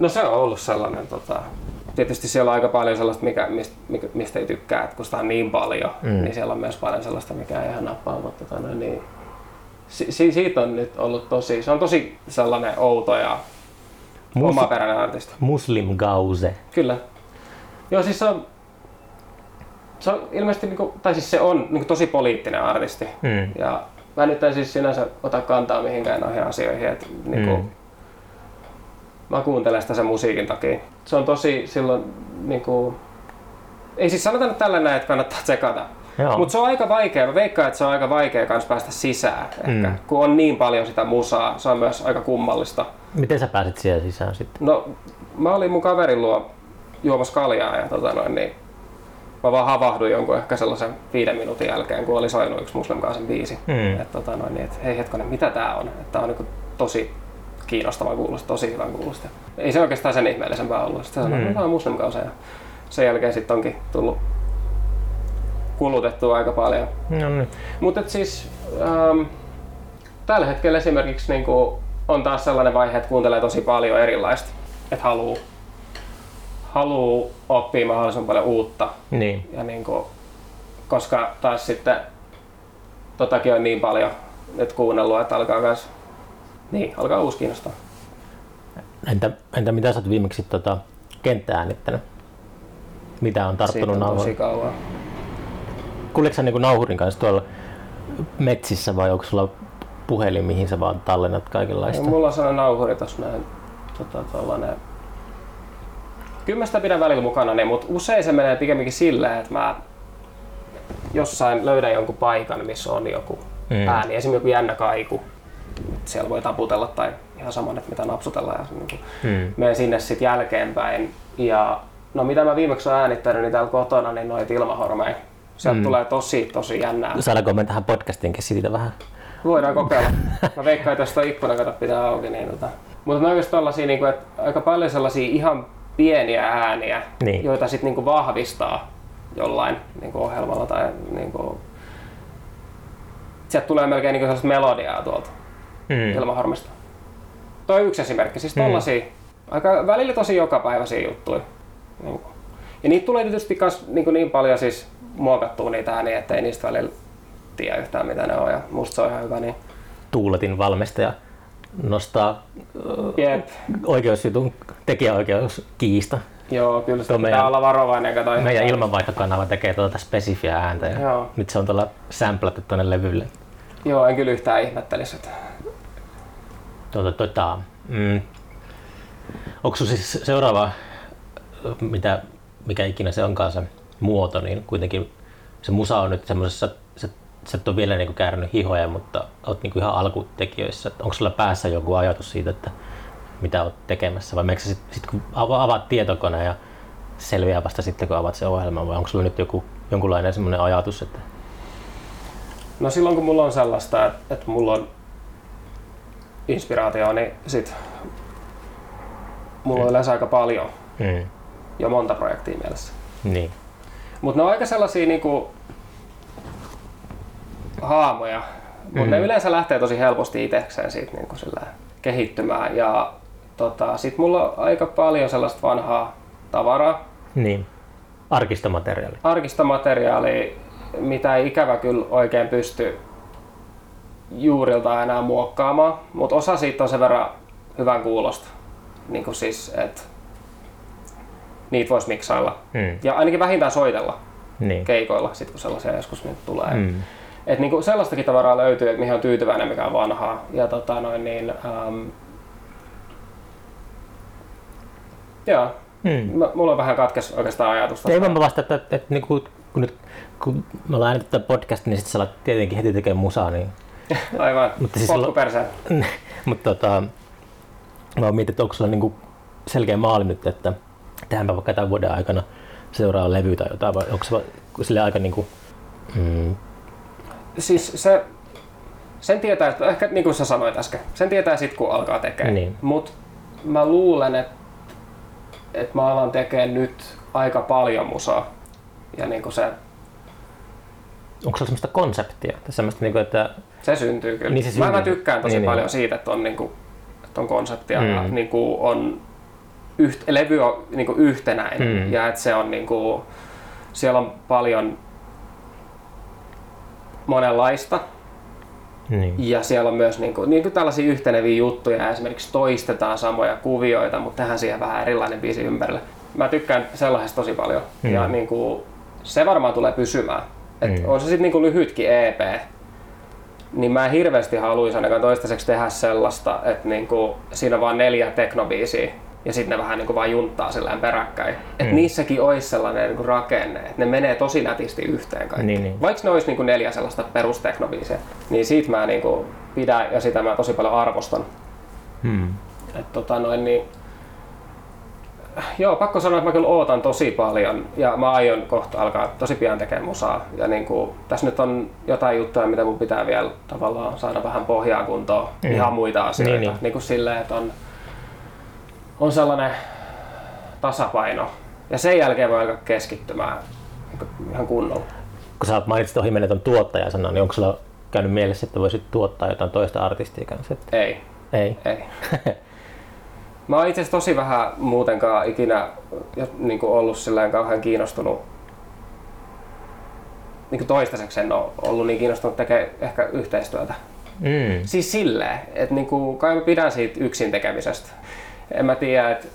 no se on ollut sellainen, tota, tietysti siellä on aika paljon sellaista, mikä, mistä, mistä ei tykkää, että kun sitä on niin paljon, Mm. niin siellä on myös paljon sellaista, mikä ei ihan nappaa, mutta tota, no, niin, si, si, siitä on nyt ollut tosi, se on tosi sellainen outo ja Mus- omaperäinen artisti. Muslim Gauze. Kyllä. Joo, siis se on, se on ilmeisesti, niinku, tai siis se on niinku, tosi poliittinen artisti. Mm. Ja mä nyt en siis sinänsä ota kantaa mihinkään noihin asioihin, että niinku, Mm. mm. mä kuuntelen sitä sen musiikin takia. Se on tosi silloin niinku, ei siis sanota nyt tällä näin, että kannattaa tsekata. Mutta se on aika vaikea, mä veikkaan, että se on aika vaikea kans päästä sisään ehkä. Mm. Kun on niin paljon sitä musaa, se on myös aika kummallista. Miten sä pääsit siellä sisään sitten? No, mä olin mun kaverin luo juomassa kaljaa ja tota noin, niin mä vaan havahduin jonkun ehkä sellaisen viiden minuutin jälkeen, kun oli soinut yksi Muslim Gauzen biisi. Mm. Et, tota noin, niin, et, hei hetkonen, mitä tää on? Että on niinku tosi kiinnostavan kuulosta, tosi hyvän kuulosta. Ei se oikeastaan sen ihmeellisempää ollut. Sitten sanoi, Mm. että on Muslim Cause. Ja sen jälkeen sitten onkin tullut kulutettua aika paljon. No niin. Mutta siis ähm, tällä hetkellä esimerkiksi niin on taas sellainen vaihe, että kuuntelee tosi paljon erilaista. Että haluaa haluu oppia mahdollisimman paljon uutta. Niin. Ja niin kuin, koska taas sitten totakin on niin paljon nyt kuunnellut, että alkaa kans, niin, alkaa uusi kiinnostaa. Entä, entä mitä sä oot viimeksi tota, kenttää äänittänyt? Mitä on Siitä tarttunut on tosi nauhurin? kauan. Kuljeeko sä niinku nauhurin kanssa tuolla metsissä vai onko sulla puhelin, mihin sä vaan tallennat Ja kaikenlaista? mulla on sellainen nauhuri tossa näin, tota, tollanen. Kyllä mä sitä pidän välillä mukana, niin, mutta usein se menee pikemminkin silleen, että mä jossain löydän jonkun paikan, missä on joku Mm. ääni, esimerkiksi joku jännä kaiku. Siellä voi taputella tai ihan saman, että mitä napsutella. Ja niin kuin Mm. menen sinne sitten jälkeenpäin. Ja no mitä mä viimeksi olen äänittänyt, niin täällä kotona, niin noita ilmahormeja. Sieltä Mm. tulee tosi, tosi jännää. Saadaanko me tähän podcastinkin siitä vähän? Voidaan kokeilla. Mä veikkaan, että jos tuo ikkuna kato pitää auki, niin tota. Mutta mä oikeastaan tällaisia, niin kuin, että aika paljon sellaisia ihan pieniä ääniä, Niin. joita sitten niin kuin vahvistaa jollain niin kuin ohjelmalla tai niin kuin... Sieltä tulee melkein niin kuin sellaista melodiaa tuolta Mm. ilmahormista. Toi yksi esimerkki, siis Mm. tollasia aika välillä tosi jokapäiväisiä juttuja. Niin kuin. Ja niitä tulee tietysti kans niin, kuin niin paljon siis muokattua niitä ääniä, ettei niistä välillä tiedä yhtään mitä ne on ja musta se on ihan hyvä. Niin. Tuuletin valmistaja nostaa ö, Jep. oikeusjutun tekijäoikeuskiista. Joo, kyllä Tuo pitää olla varovainen. Kato Meidän ilmanvaihtokanava tekee tuota spesifiä ääntä ja Joo. nyt se on tuolla samplattu tuonne levylle. Joo, en kyllä yhtään ihmettelisi. Että... Tuota, tuota, mm, onko siis seuraava, mitä, mikä ikinä se onkaan se muoto, niin kuitenkin se musa on nyt semmoisessa, sä, sä et ole vielä niinku käärnyt hihoja, mutta oot niinku ihan alkutekijöissä. Onko sulla päässä joku ajatus siitä, että mitä oot tekemässä vai meneekö sit, sit kun ava- avaat tietokoneen ja selviää vasta sitten kun avaat sen ohjelman vai onko sulla nyt joku jonkunlainen semmoinen ajatus, että No silloin kun mulla on sellaista, että, että mulla on inspiraatio, niin sit mulla on yleensä aika paljon mm, jo monta projektia mielessä. niin, Mutta ne on aika sellaisia niinku haamoja, mutta Mm. ne yleensä lähtee tosi helposti itsekseen siitä niinku sillä kehittymään. Ja tota, sit mulla on aika paljon sellaista vanhaa tavaraa, niin, arkistomateriaali. arkista materiaalia, mitä ei ikävä kyllä oikein pysty juurilta enää muokkaamaan, mutta osa siitä on sen verran hyvän kuulosta. Niin kuin siis, että niitä voisi miksailla. Mm, Ja ainakin vähintään soitella niin, keikoilla, sit kun sellaisia joskus nyt tulee. mm, Et niinku sellaistakin tavaraa löytyy, että mihin on tyytyväinen, mikä on vanhaa. Ja tota noin niin, ähm, joo, mm. mä, mulla on vähän katkes oikeastaan ajatus. Ei vaan mä vasta, että, että, että niin kuin, kun, nyt, kun me ollaan äänitetty tätä podcastia, niin sitten sä alat tietenkin heti tekemään musaa. Niin, Aivan, Mutta siis potku perseen. mutta tota, mä oon mietin, että onko sulla niin kuin selkeä maali nyt, että tehdäänpä vaikka tämän vuoden aikana seuraava levy tai jotain, vai onko se sille aika niin kuin, mm, Siis se, sen tietää, että ehkä niin kuin sä sanoit äsken, sen tietää sit kun alkaa tekemään. Niin. Mut mä luulen, että et mä alan tekemään nyt aika paljon musaa. Ja niin kuin se, onko sulla semmoista konseptia? Semmoista, niin kuin, että se syntyy kyllä. Niin se mä, mä syntyy. tykkään tosi Niin, paljon niin. siitä, että on, niin kuin, että on konseptia ja Mm. niin kuin on yht, levy on niin kuin yhtenäinen Mm. ja että se on niin kuin, siellä on paljon monenlaista niin, Ja siellä on myös niin kuin, niin kuin tällaisia yhteneviä juttuja, esimerkiksi toistetaan samoja kuvioita, mutta tehdään siihen vähän erilainen biisi ympärille. Mä tykkään sellaisesta tosi paljon Mm. ja niin kuin, se varmaan tulee pysymään. Et Mm. On se sitten niin kuin lyhytkin EP, niin mä en hirveästi haluaisi ainakaan toistaiseksi tehdä sellaista, että niin kuin, siinä on vaan neljä teknobiisiä ja sitten ne vähän niin kuin vaan junttaa sillä peräkkäin. Et Mm. niissäkin olisi sellainen niin kuin rakenne, että ne menee tosi nätisti yhteen kaikki. Niin, niin. Vaikka ne olisi niin kuin neljä sellaista perusteknobiisiä, niin siitä mä niin kuin pidän ja sitä mä tosi paljon arvostan. mm, Et tota noin, niin, joo, pakko sanoa, että mä kyllä ootan tosi paljon ja mä aion kohta alkaa tosi pian tekemään musaa. Ja niin kuin, tässä nyt on jotain juttuja, mitä mun pitää vielä tavallaan saada vähän pohjaa kuntoon, mm. ihan muita asioita. Niin, niin. niin kuin silleen, että on, on sellainen tasapaino. Ja sen jälkeen voi alkaa keskittymään ihan kunnolla. Kun sä mainitsit ohi tuon tuottajasanan, niin onko sulla käynyt mielessä, että voisit tuottaa jotain toista artistia kanssa? Ei. Ei? Ei. Mä oon itse tosi vähän muutenkaan ikinä niin kuin ollut silleen kauhean kiinnostunut niin kuin toistaiseksi en ole ollut niin kiinnostunut tekemään ehkä yhteistyötä. Mm. Siis silleen, että niin kuin, kai mä pidän siitä yksin tekemisestä. En mä tiedä, että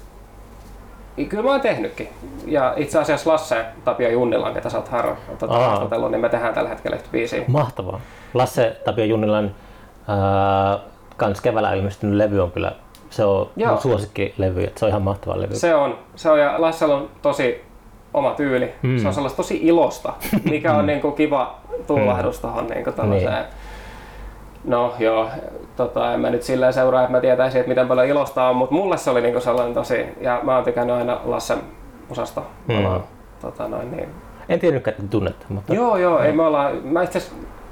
Kyllä mä oon tehnytkin. Ja itse asiassa Lasse Tapio Junnilan, ketä sä oot har- tuota, haastatellut, niin me tehdään tällä hetkellä yhtä biisiä. Mahtavaa. Lasse Tapio Junnilan äh, kans keväällä ilmestynyt levy on kyllä se on Joo. suosikkilevy, että se on ihan mahtava levy. Se on, se on ja Lassella on tosi oma tyyli. Mm. Se on sellaista tosi ilosta, mikä on niin kuin kiva tuulahdus tuohon niin niin. No joo, tota, en mä nyt silleen seuraa, että mä tietäisin, että miten paljon ilosta on, mutta mulle se oli niinku sellainen tosi, ja mä oon tykännyt aina Lassen osasta. Mm. tota, noin, niin. En tiennytkään, että tunnette. Mutta... Joo, joo, ei me olla, mä itse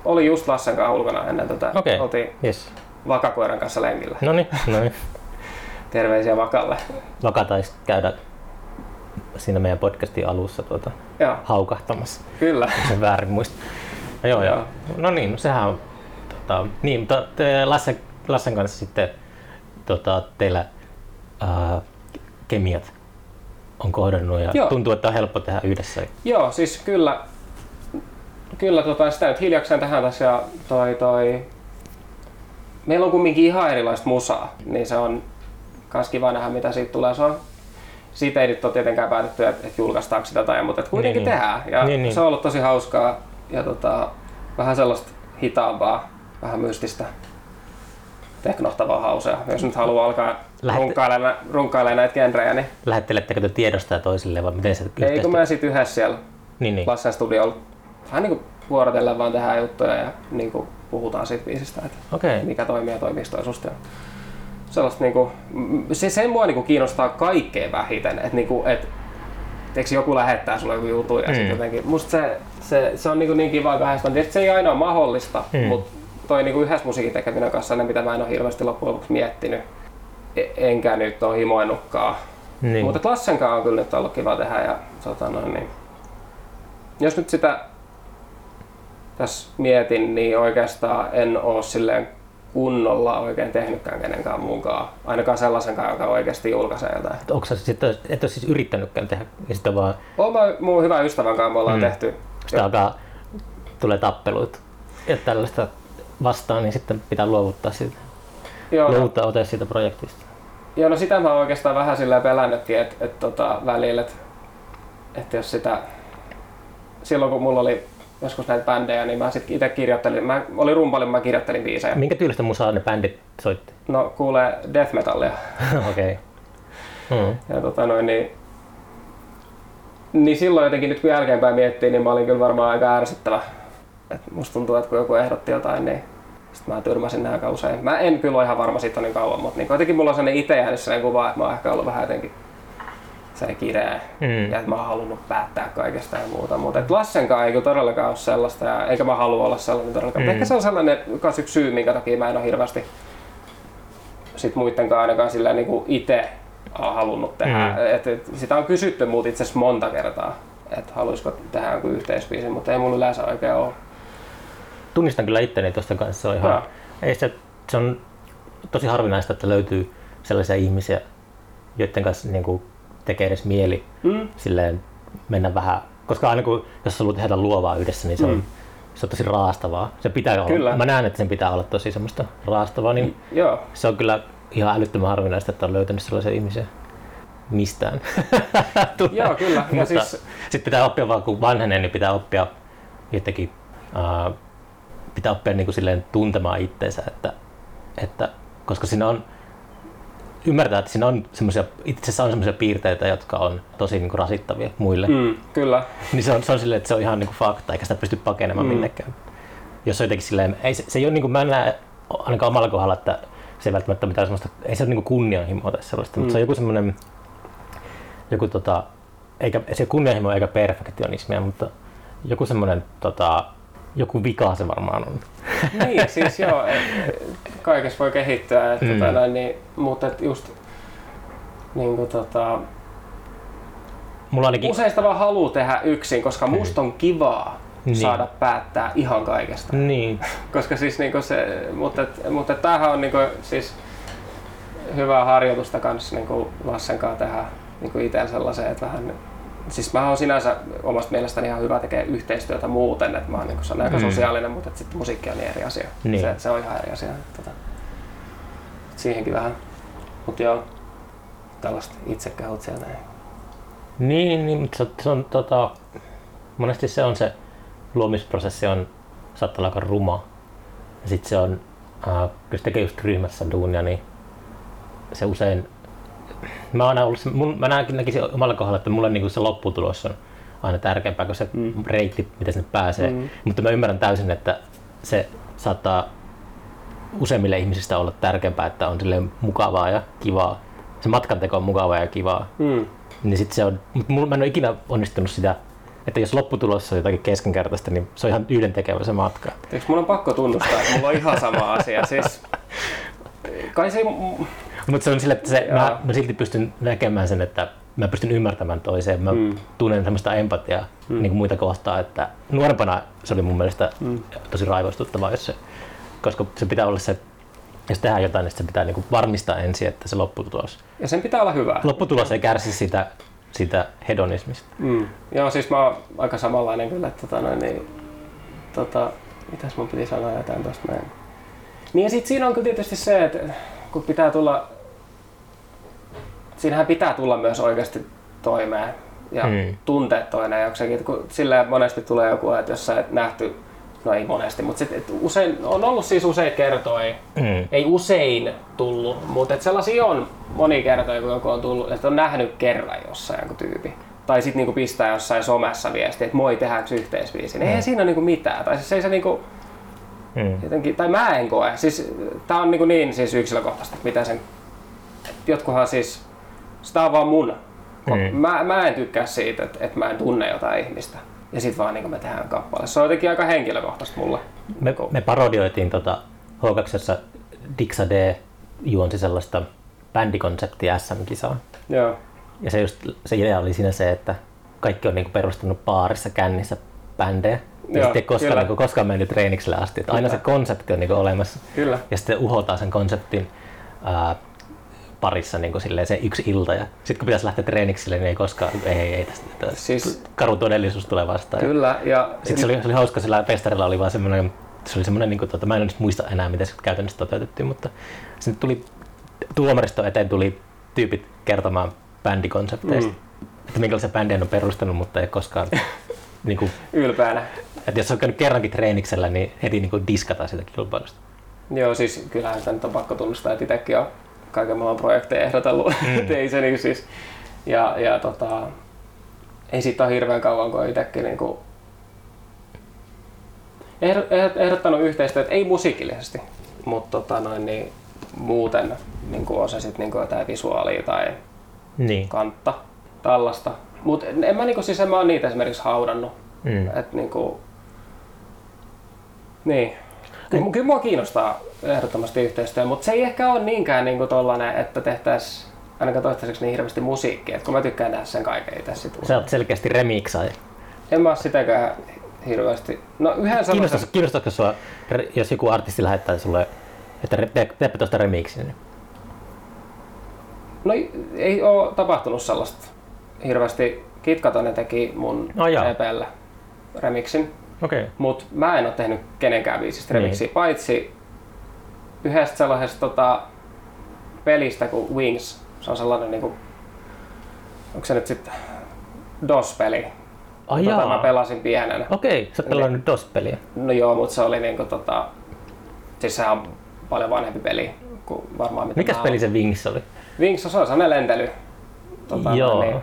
olin just Lassen kanssa ulkona ennen tätä. Okay. Oltiin yes. vakakoiran kanssa lenkillä. No niin, no niin. Terveisiä Vakalle. Vaka taisi käydä siinä meidän podcastin alussa tuota, joo. haukahtamassa. Kyllä. Se väärin muista. No, joo, joo. No niin, no sehän on tota, niin, mutta te Lassen, Lassen kanssa sitten tota, teillä ää, kemiat on kohdannut ja Joo. tuntuu, että on helppo tehdä yhdessä. Joo, siis kyllä, kyllä tota, sitä nyt hiljakseen tähän tässä ja toi, toi, meillä on kumminkin ihan erilaista musaa, niin se on kans kiva nähdä mitä siitä tulee. Se on, siitä ei nyt ole tietenkään päätetty, että, että julkaistaanko sitä tai mutta kuitenkin niin, niin, tehdään. Ja niin, niin. se on ollut tosi hauskaa ja tota, vähän sellaista hitaampaa vähän mystistä teknohtavaa hausea. Jos nyt haluaa alkaa Lähette... runkailemaan, runkailemaan näitä genrejä, niin... Lähettelettekö te tiedostaa toisille vai miten se Ei, kun mä sitten yhdessä siellä niin, niin. Lassen studiolla vähän niin kuin vuorotellen vaan tehdään juttuja ja niin kuin puhutaan siitä biisistä, että okay. mikä toimii ja toimii toisusta. Sellaista niin kuin, se, sen mua niin kuin kiinnostaa kaikkein vähiten, että, niin kuin, että eikö joku lähettää sulle joku juttu ja mm. sitten jotenkin, musta se, se, se on niin, kuin niin kiva kahdesta, se ei aina ole mahdollista, mm. mutta toi niinku yhdessä musiikin tekeminen kanssa ne, mitä mä en ole hirveästi loppujen lopuksi miettinyt. E- enkä nyt ole himoinutkaan. Niin. Mutta Lassenkaan on kyllä nyt ollut kiva tehdä. Ja, tota noin, niin. Jos nyt sitä tässä mietin, niin oikeastaan en ole silleen kunnolla oikein tehnytkään kenenkään mukaan. Ainakaan sellaisenkaan, joka oikeasti julkaisee jotain. Onko sä sitten, et ole siis yrittänytkään tehdä? Ja sitten vaan... Olen mun hyvän ystävän kanssa me ollaan mm. tehty. Sitten alkaa, tulee tappelut ja tällaista vastaan, niin sitten pitää luovuttaa siitä. Joo, no- luovuttaa ote siitä projektista. Joo, no sitä mä oon oikeastaan vähän sillä pelännytkin, että et, tota, välillä, että et jos sitä... Silloin kun mulla oli joskus näitä bändejä, niin mä sitten itse kirjoittelin, mä olin rumpalin, mä kirjoittelin biisejä. Minkä tyylistä musaa ne bändit soitti? No kuulee death metallia. Okei. okay. Hmm. Ja tota noin, niin, niin silloin jotenkin nyt kun jälkeenpäin miettii, niin mä olin kyllä varmaan aika ärsyttävä et musta tuntuu, että kun joku ehdotti jotain, niin sitten mä tyrmäsin nämä aika usein. Mä en kyllä ole ihan varma siitä niin kauan, mutta niin kuitenkin mulla on sellainen itse jäänyt sellainen kuva, että mä oon ehkä ollut vähän jotenkin se kireä mm. ja että mä oon halunnut päättää kaikesta ja muuta. Mutta et Lassenkaan ei kyllä todellakaan ole sellaista ja eikä mä halua olla sellainen todellakaan. Mm. Ehkä se on sellainen yksi syy, minkä takia mä en ole hirveästi sit muidenkaan ainakaan sillä niin kuin itse halunnut tehdä. Mm. Et, et, sitä on kysytty muut itse asiassa monta kertaa, että haluaisiko tehdä joku yhteisbiisi, mutta ei mulla yleensä oikein ole tunnistan kyllä itteni tuosta kanssa. Se on, ihan, ei se, se on tosi harvinaista, että löytyy sellaisia ihmisiä, joiden kanssa niin kuin, tekee edes mieli mm. silleen mennä vähän, koska aina kun jos haluat tehdä luovaa yhdessä, niin se on, mm. se on tosi raastavaa. Se pitää kyllä. olla, mä näen, että sen pitää olla tosi semmoista raastavaa, niin Joo. se on kyllä ihan älyttömän harvinaista, että on löytänyt sellaisia ihmisiä mistään. Joo, kyllä. Mutta siis... sitten pitää oppia vaan, kun vanhenee, niin pitää oppia jotenkin uh, pitää oppia niin kuin silleen tuntemaan itseensä, että, että, koska siinä on, ymmärtää, että siinä on semmoisia, itse asiassa on semmoisia piirteitä, jotka on tosi niin kuin rasittavia muille. Mm, kyllä. Niin se on, se on silleen, että se on ihan niin kuin fakta, eikä sitä pysty pakenemaan mm. minnekään. Jos on jotenkin silleen, ei, se, se ei ole niin kuin, mä en näe ainakaan omalla kohdalla, että se ei välttämättä mitään semmoista, ei se ole niin kuin kunnianhimoa tai sellaista, mm. mutta se on joku semmoinen, joku tota, eikä se kunnianhimo eikä perfektionismia, mutta joku semmoinen tota, joku vika se varmaan on. Niin, siis joo, kaikessa voi kehittyä, että, mm. tota, näin, niin, mutta et just niin kuin, tota, Mulla ainakin... usein sitä vaan haluaa tehdä yksin, koska mm. musta on kivaa niin. saada päättää ihan kaikesta. Niin. koska siis niinku se, mutta, mutta tämähän on niinku, siis hyvää harjoitusta kanssa niinku Lassen kanssa tehdä niinku itse sellaisen, että vähän siis mä oon sinänsä omasta mielestäni ihan hyvä tekee yhteistyötä muuten, että mä oon niin aika mm. sosiaalinen, mutta sitten musiikki on niin eri asia. Niin. Se, se on ihan eri asia. Tota, siihenkin vähän. Mutta joo, tällaista itsekehut siellä näin. Niin, niin mutta se, se on tota, monesti se on se luomisprosessi on saattaa olla aika ruma. Ja sitten se on, äh, jos tekee just ryhmässä duunia, niin se usein mä, aina ollut, mun, mä näkisin omalla kohdalla, että mulle niin se lopputulos on aina tärkeämpää kuin se mm. reitti, miten sinne pääsee. Mm. Mutta mä ymmärrän täysin, että se saattaa useimmille ihmisistä olla tärkeämpää, että on sille mukavaa ja kivaa. Se matkanteko on mukavaa ja kivaa. Mm. Niin sit se on, mutta mä en ole ikinä onnistunut sitä, että jos lopputulossa on jotakin keskinkertaista, niin se on ihan yhden tekevä se matka. Eikö mun on pakko tunnustaa, että mulla on ihan sama asia. Siis, kai se mutta se on sille, että se, mä, mä, silti pystyn näkemään sen, että mä pystyn ymmärtämään toiseen. Mä mm. tunnen semmoista empatiaa mm. niin kuin muita kohtaan, että nuorempana se oli mun mielestä mm. tosi raivostuttavaa, jos se, koska se pitää olla se, jos tehdään jotain, niin se pitää niin kuin varmistaa ensin, että se lopputulos. Ja sen pitää olla hyvä. Lopputulos ei kärsi sitä, sitä hedonismista. Mm. Joo, siis mä oon aika samanlainen kyllä, että tota, noin, niin, tota, mitäs mun piti sanoa jotain tuosta näin. Niin ja sit siinä on kyllä tietysti se, että kun pitää tulla, siinähän pitää tulla myös oikeasti toimeen ja hmm. tuntea toinen jokseenkin. Kun sillä monesti tulee joku, että jos sä et nähty, no ei monesti, mutta sit, et usein, on ollut siis usein kertoja, hmm. ei usein tullut, mutta et sellaisia on moni kertoja, kun joku on tullut, että on nähnyt kerran jossain joku tyypi. Tai sitten niinku pistää jossain somessa viestiä, että moi, tehdäänkö yhteisbiisi. Niin hmm. Ei siinä ole niinku mitään. Tai siis ei se niinku, Mm. Jotenkin, tai mä en koe. Siis, tää on niin, niin siis yksilökohtaista, mitä sen... Jotkuhan siis... Sitä on vaan mun. Mm. Mä, mä en tykkää siitä, että, että mä en tunne jotain ihmistä. Ja sit vaan niin me tehdään kappale. Se on jotenkin aika henkilökohtaista mulle. Me, me parodioitiin tota H2 Dixa D juonsi sellaista bändikonseptia SM-kisaa. Joo. Ja se, just, se idea oli siinä se, että kaikki on niinku perustanut baarissa kännissä bändejä. Ja Joo, sitten ei koskaan, niin koskaan mennyt treenikselle asti. Että aina se konsepti on niin kuin, olemassa. Kyllä. Ja sitten uhotaan sen konseptin ää, parissa niin kuin, silleen, se yksi ilta. Ja sitten kun pitäisi lähteä treenikselle, niin ei koskaan, ei, ei, ei tästä. Siis, karu todellisuus tulee vastaan. Kyllä. Ja sitten se oli, se oli hauska, sillä festarilla oli vaan semmoinen, se oli semmoinen, niin kuin, tota, mä en nyt muista enää, miten se käytännössä toteutettiin, mutta sinne tuli tuomaristo eteen tuli tyypit kertomaan bändikonsepteista. Mm. Että minkälaisia bändejä on perustanut, mutta ei koskaan niin kuin, ylpeänä. Että jos on käynyt kerrankin treeniksellä, niin heti niin kuin diskataan sitä kilpailusta. Joo, siis kyllähän sitä nyt on pakko tunnustaa, että itsekin on kaiken maailman projekteja ehdotellut. Mm. niin siis, ja, ja tota, ei siitä ole hirveän kauan, kun itsekin niin kuin ehdottanut yhteistyötä, ei musiikillisesti, mutta tota noin, niin muuten niin kuin on se sitten niin jotain visuaalia tai niin. kantta, tällaista. Mutta en mä, niinku, siis en mä oon niitä esimerkiksi haudannut. Mm. Et, niinku, niin. Kyllä, kyllä mua kiinnostaa ehdottomasti yhteistyö, mutta se ei ehkä ole niinkään niinku tollanen, että tehtäisiin ainakaan toistaiseksi niin hirveästi musiikkia, että kun mä tykkään tehdä sen kaiken itse sit Sä oot selkeästi remixai. En mä oo sitäkään hirveästi. No yhden sellaisen... Kiinnostaisiko sua, jos joku artisti lähettää sulle, että teepä tuosta remixin? Niin- no ei oo tapahtunut sellaista hirveästi. Kitkatonen teki mun oh, EPllä remixin. Okay. Mut mä en oo tehnyt kenenkään biisistä remixiä, niin. paitsi yhdestä sellaisesta tota, pelistä kuin Wings. Se on sellainen niinku, onko se nyt sitten DOS-peli. Oh, tota, mä pelasin pienen. Okei, sä pelannut niin, DOS-peliä. No joo, mutta se oli niinku tota, siis sehän on paljon vanhempi peli kuin varmaan mitä Mikäs peli se Wings oli? Wings on sellainen lentely. Tota, joo. Niin,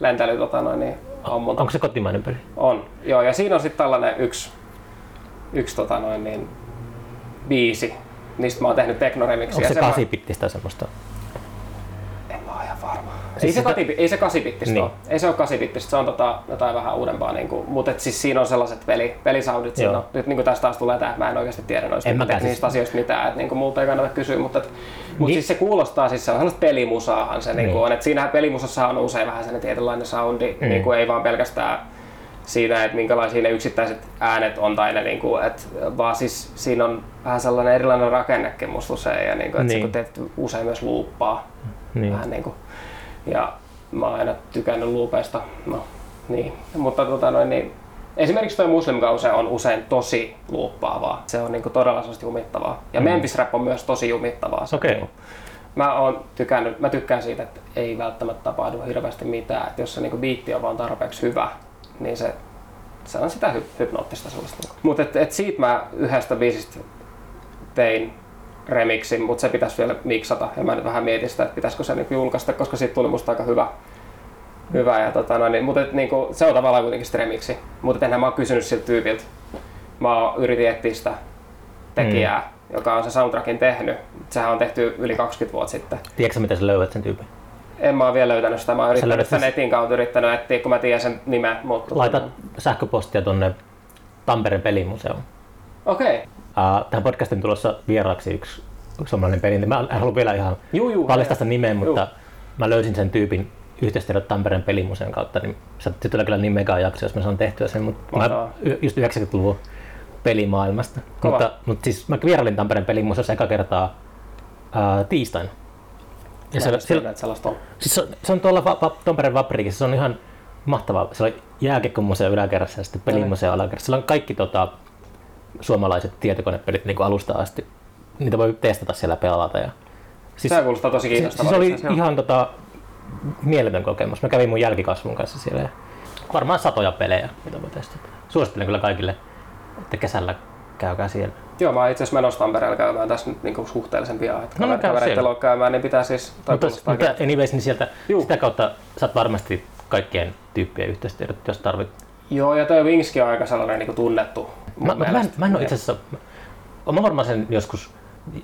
lentely tota noin, niin ammunta. Onko se kotimainen peli? On, joo, ja siinä on sitten tällainen yksi, yksi tota noin, niin, biisi. Niistä mä oon tehnyt teknoremiksiä. Onko se 8 bittistä semmoista? En mä oo ihan varma. ei, Siis se sitä- kati, ei se kasibittistä Niin. ole. Ei se ole kasibittistä, se on tota, jotain vähän uudempaa. Niinku, mutta et siis siinä on sellaiset peli, pelisoundit. Siinä on. Nyt niinku tästä taas tulee tämä, että mä en oikeasti tiedä noista teknisistä siis. asioista mitään. Että niinku, multa ei kannata kysyä, mutta, et, mut Niin. siis se kuulostaa, siis se on sellaista pelimusaahan se niinku Niin. on. Et siinähän pelimusassa on usein vähän sellainen tietynlainen soundi, Mm. niinku, ei vaan pelkästään siinä, että minkälaisia ne yksittäiset äänet on tai ne, niinku, et, vaan siis siinä on vähän sellainen erilainen rakennekin musta usein ja niinku, että se Niin. kun teet usein myös luuppaa Niin. vähän niinku. Ja mä oon aina tykännyt luupeista. No, niin. Mutta tota noin, niin, esimerkiksi toi Muslim Gause on usein tosi luuppaavaa. Se on niinku todella jumittavaa. Ja Mm. Memphis Rap on myös tosi jumittavaa. Se Okei. niinku- Mä, oon tykännyt, mä tykkään siitä, että ei välttämättä tapahdu hirveästi mitään. Että jos se niinku biitti on vaan tarpeeksi hyvä, niin se, se on sitä hy- hypnoottista sellaista. Mutta et, et siitä mä yhdestä biisistä tein remixin, mutta se pitäisi vielä miksata. Ja mä nyt vähän mietin sitä, että pitäisikö se niinku julkaista, koska siitä tuli musta aika hyvä. hyvä ja tota, no, niin, mutta et, niinku, se on tavallaan kuitenkin sitten remixi. Mutta enhän mä oon kysynyt siltä tyypiltä. Mä oon yritin etsiä sitä tekijää, mm. joka on se soundtrackin tehnyt. Sehän on tehty yli 20 vuotta sitten. Tiedätkö miten sä löydät sen tyypin? En mä oon vielä löytänyt sitä. Mä oon yrittänyt sitä sen- netin kautta yrittänyt etsiä, kun mä tiedän sen nimen. Mutta Laita sähköpostia tonne Tampereen pelimuseoon. Okei. Okay. Uh, tähän podcastin tulossa vieraaksi yksi suomalainen peli. Mä en halua vielä ihan Juu, juu. paljastaa sitä nimeä, mutta Juu. mä löysin sen tyypin yhteistyötä Tampereen pelimuseon kautta, niin se tulee kyllä niin mega jakso, jos mä saan tehtyä sen, mutta mä just 90-luvun pelimaailmasta. Kova. Mutta, mutta siis mä vierailin Tampereen pelimuseossa eka kertaa ää, tiistaina. Ja se, se, tiedä, että sellaista on. siis se, on, se on tuolla va, va, Tampereen Vaprikissa, se on ihan mahtavaa. Se on jääkiekkomuseo yläkerrassa ja sitten pelimuseo alakerrassa. Siellä on kaikki tota, suomalaiset tietokonepelit niin kuin alusta asti. Niitä voi testata siellä pelata. Ja, siis, Se kuulostaa tosi siis, kiinnostavaa. siis oli itse asiassa, joo. ihan tota, mieletön kokemus. Mä kävin mun jälkikasvun kanssa siellä. ja Varmaan satoja pelejä, mitä voi testata. Suosittelen kyllä kaikille, että kesällä käykää siellä. Joo, mä itse asiassa menossa Tampereella käymään tässä nyt niinku suhteellisen pian. Että No, no, no, kavereiden luo käymään, niin pitää siis... Mutta, oikein- anyways, niin sieltä, Juu. sitä kautta saat varmasti kaikkien tyyppien yhteistyöt, jos tarvit. Joo, ja toi Wingski on aika sellainen niinku tunnettu. Mä, mä, mä, en, mä en ole itse asiassa, mä, mä varmaan sen joskus,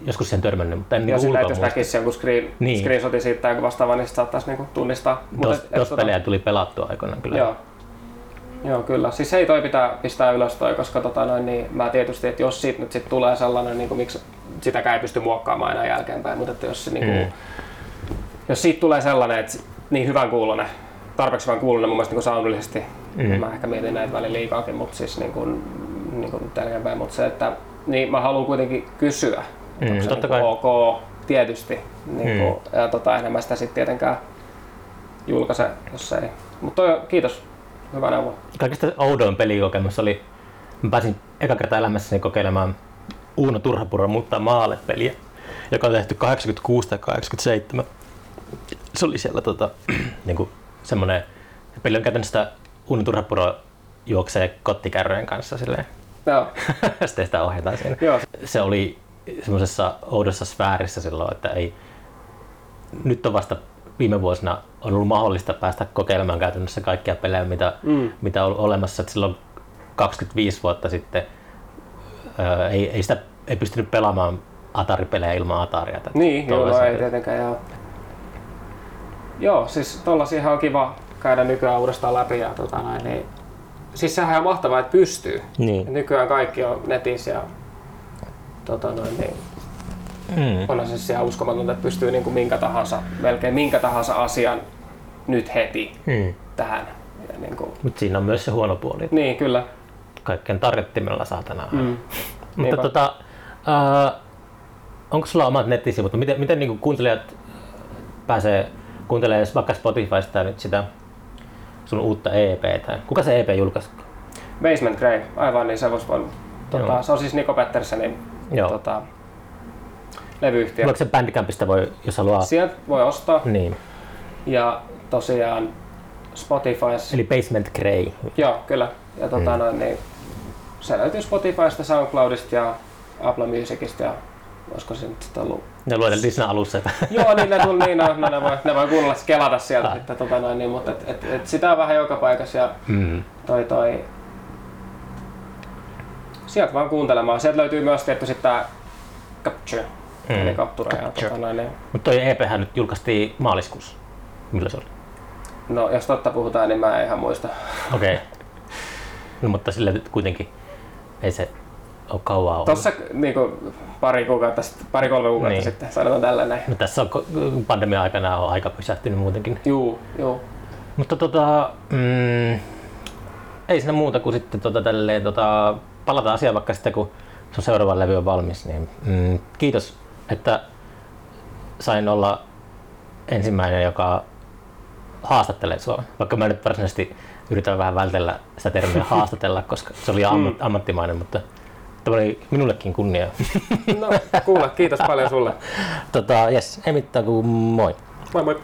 joskus sen törmännyt, mutta en sillä, ulkoa että jos muista. näkisi jonkun screen, Niin. niin. screenshotin siitä tai vastaavaa, niin saattaisi niinku tunnistaa. Tos tota- pelejä tuli pelattua aikoinaan kyllä. Joo. Joo, kyllä. Siis ei toi pitää pistää ylös toi, koska tota noin, niin mä tietysti, että jos siitä nyt sit tulee sellainen, niin kuin, miksi sitäkään ei pysty muokkaamaan enää jälkeenpäin, mutta että jos, se, niin kuin, Mm. jos siitä tulee sellainen, että niin hyvän kuulonen, tarpeeksi hyvän kuulonen mun mielestä niin kuin soundillisesti, Mm. mm. mä ehkä mietin näitä välillä liikaakin, mutta siis niin kuin, niin kuin jälkeenpäin, mutta se, että niin mä haluan kuitenkin kysyä, Mm, onko se niin kai. ok, tietysti, niin Mm. kuin, ja tota, mä sitä sitten tietenkään julkaise, jos ei. Mutta kiitos, hyvä neuvo. Kaikista oudoin pelikokemus oli, mä pääsin eka kertaa elämässäni kokeilemaan Uuno Turhapuro muuttaa maalle peliä, joka on tehty 86 tai 87. Se oli siellä tota, niinku semmonen, se peli on käytännössä Uuno Turhapuro juoksee kottikärryjen kanssa silleen. Joo, Sitten sitä ohjataan siinä. joo. Se oli semmoisessa oudossa sfäärissä silloin, että ei, nyt on vasta viime vuosina on ollut mahdollista päästä kokeilemaan käytännössä kaikkia pelejä, mitä, Mm. mitä on olemassa. Et silloin 25 vuotta sitten ää, ei, ei sitä ei pystynyt pelaamaan Atari-pelejä ilman Ataria. Niin, joo, ei tietenkään joo. Joo, siis tollasia on kiva käydä nykyään uudestaan läpi ja tota noin, niin Siis sehän on mahtavaa, että pystyy. Niin. Nykyään kaikki on netissä ja tota noin, niin Mm. onhan se siis ihan uskomatonta, että pystyy niin kuin minkä tahansa, melkein minkä tahansa asian nyt heti Mm. tähän. Ja niin, kuin, Mutta siinä on myös se huono puoli. niin kyllä. Kaikkien tarjottimella saatana. Mm. Mutta tota, äh, onko sulla omat nettisivut? Miten, miten niin kuuntelijat pääsee kuuntelemaan vaikka Spotifysta nyt sitä sun uutta EPtä? Kuka se EP julkaisi? Basement Grey, aivan niin se voisi voinut. Tota, se on siis Niko Petterssonin Joo. tota, levyyhtiö. Voiko se Bandcampista voi, jos haluaa? Sieltä voi ostaa Niin. ja tosiaan Spotifys. Eli Basement Grey. Joo, kyllä. Ja tota, Mm. noin, niin, se löytyy Spotifysta, SoundCloudista ja Apple Musicista ja olisiko se nyt sitten ollut Ne lueteltiin siinä alussa. Että Joo, niin ne tuli niin, no, no, ne, voi, ne voi kuunnella, kelata sieltä Ah. sitten, tota noin, niin, mutta et, et, et sitä on vähän joka paikassa ja mm. toi toi... Sieltä vaan kuuntelemaan. Sieltä löytyy myös tietty sitten tää Capture, Mm. eli Capture. Ja, tota noin, niin, Mutta toi EPhän nyt julkaistiin maaliskuussa. Millä se oli? No jos totta puhutaan, niin mä en ihan muista. Okei. Okay. No, mutta sillä nyt kuitenkin ei se ole kauan ollut. Tossa niinku pari kuukautta, pari kolme kuukautta Niin. sitten, sanotaan tällä näin. No, tässä on ko- pandemia aikana on aika pysähtynyt muutenkin. Juu, juu. Mutta tota, mm, ei siinä muuta kuin sitten tota, tälleen, tota, palataan asiaan vaikka sitten kun sun seuraava levy on valmis. Niin, mm, kiitos, että sain olla ensimmäinen, joka haastattelee sua. Vaikka mä nyt varsinaisesti yritän vähän vältellä sitä termiä haastatella, koska se oli ammat, ammattimainen, mutta tämä oli minullekin kunnia. No kuule, kiitos paljon sulle. tota, yes, ei mitään kuin moi. Moi moi.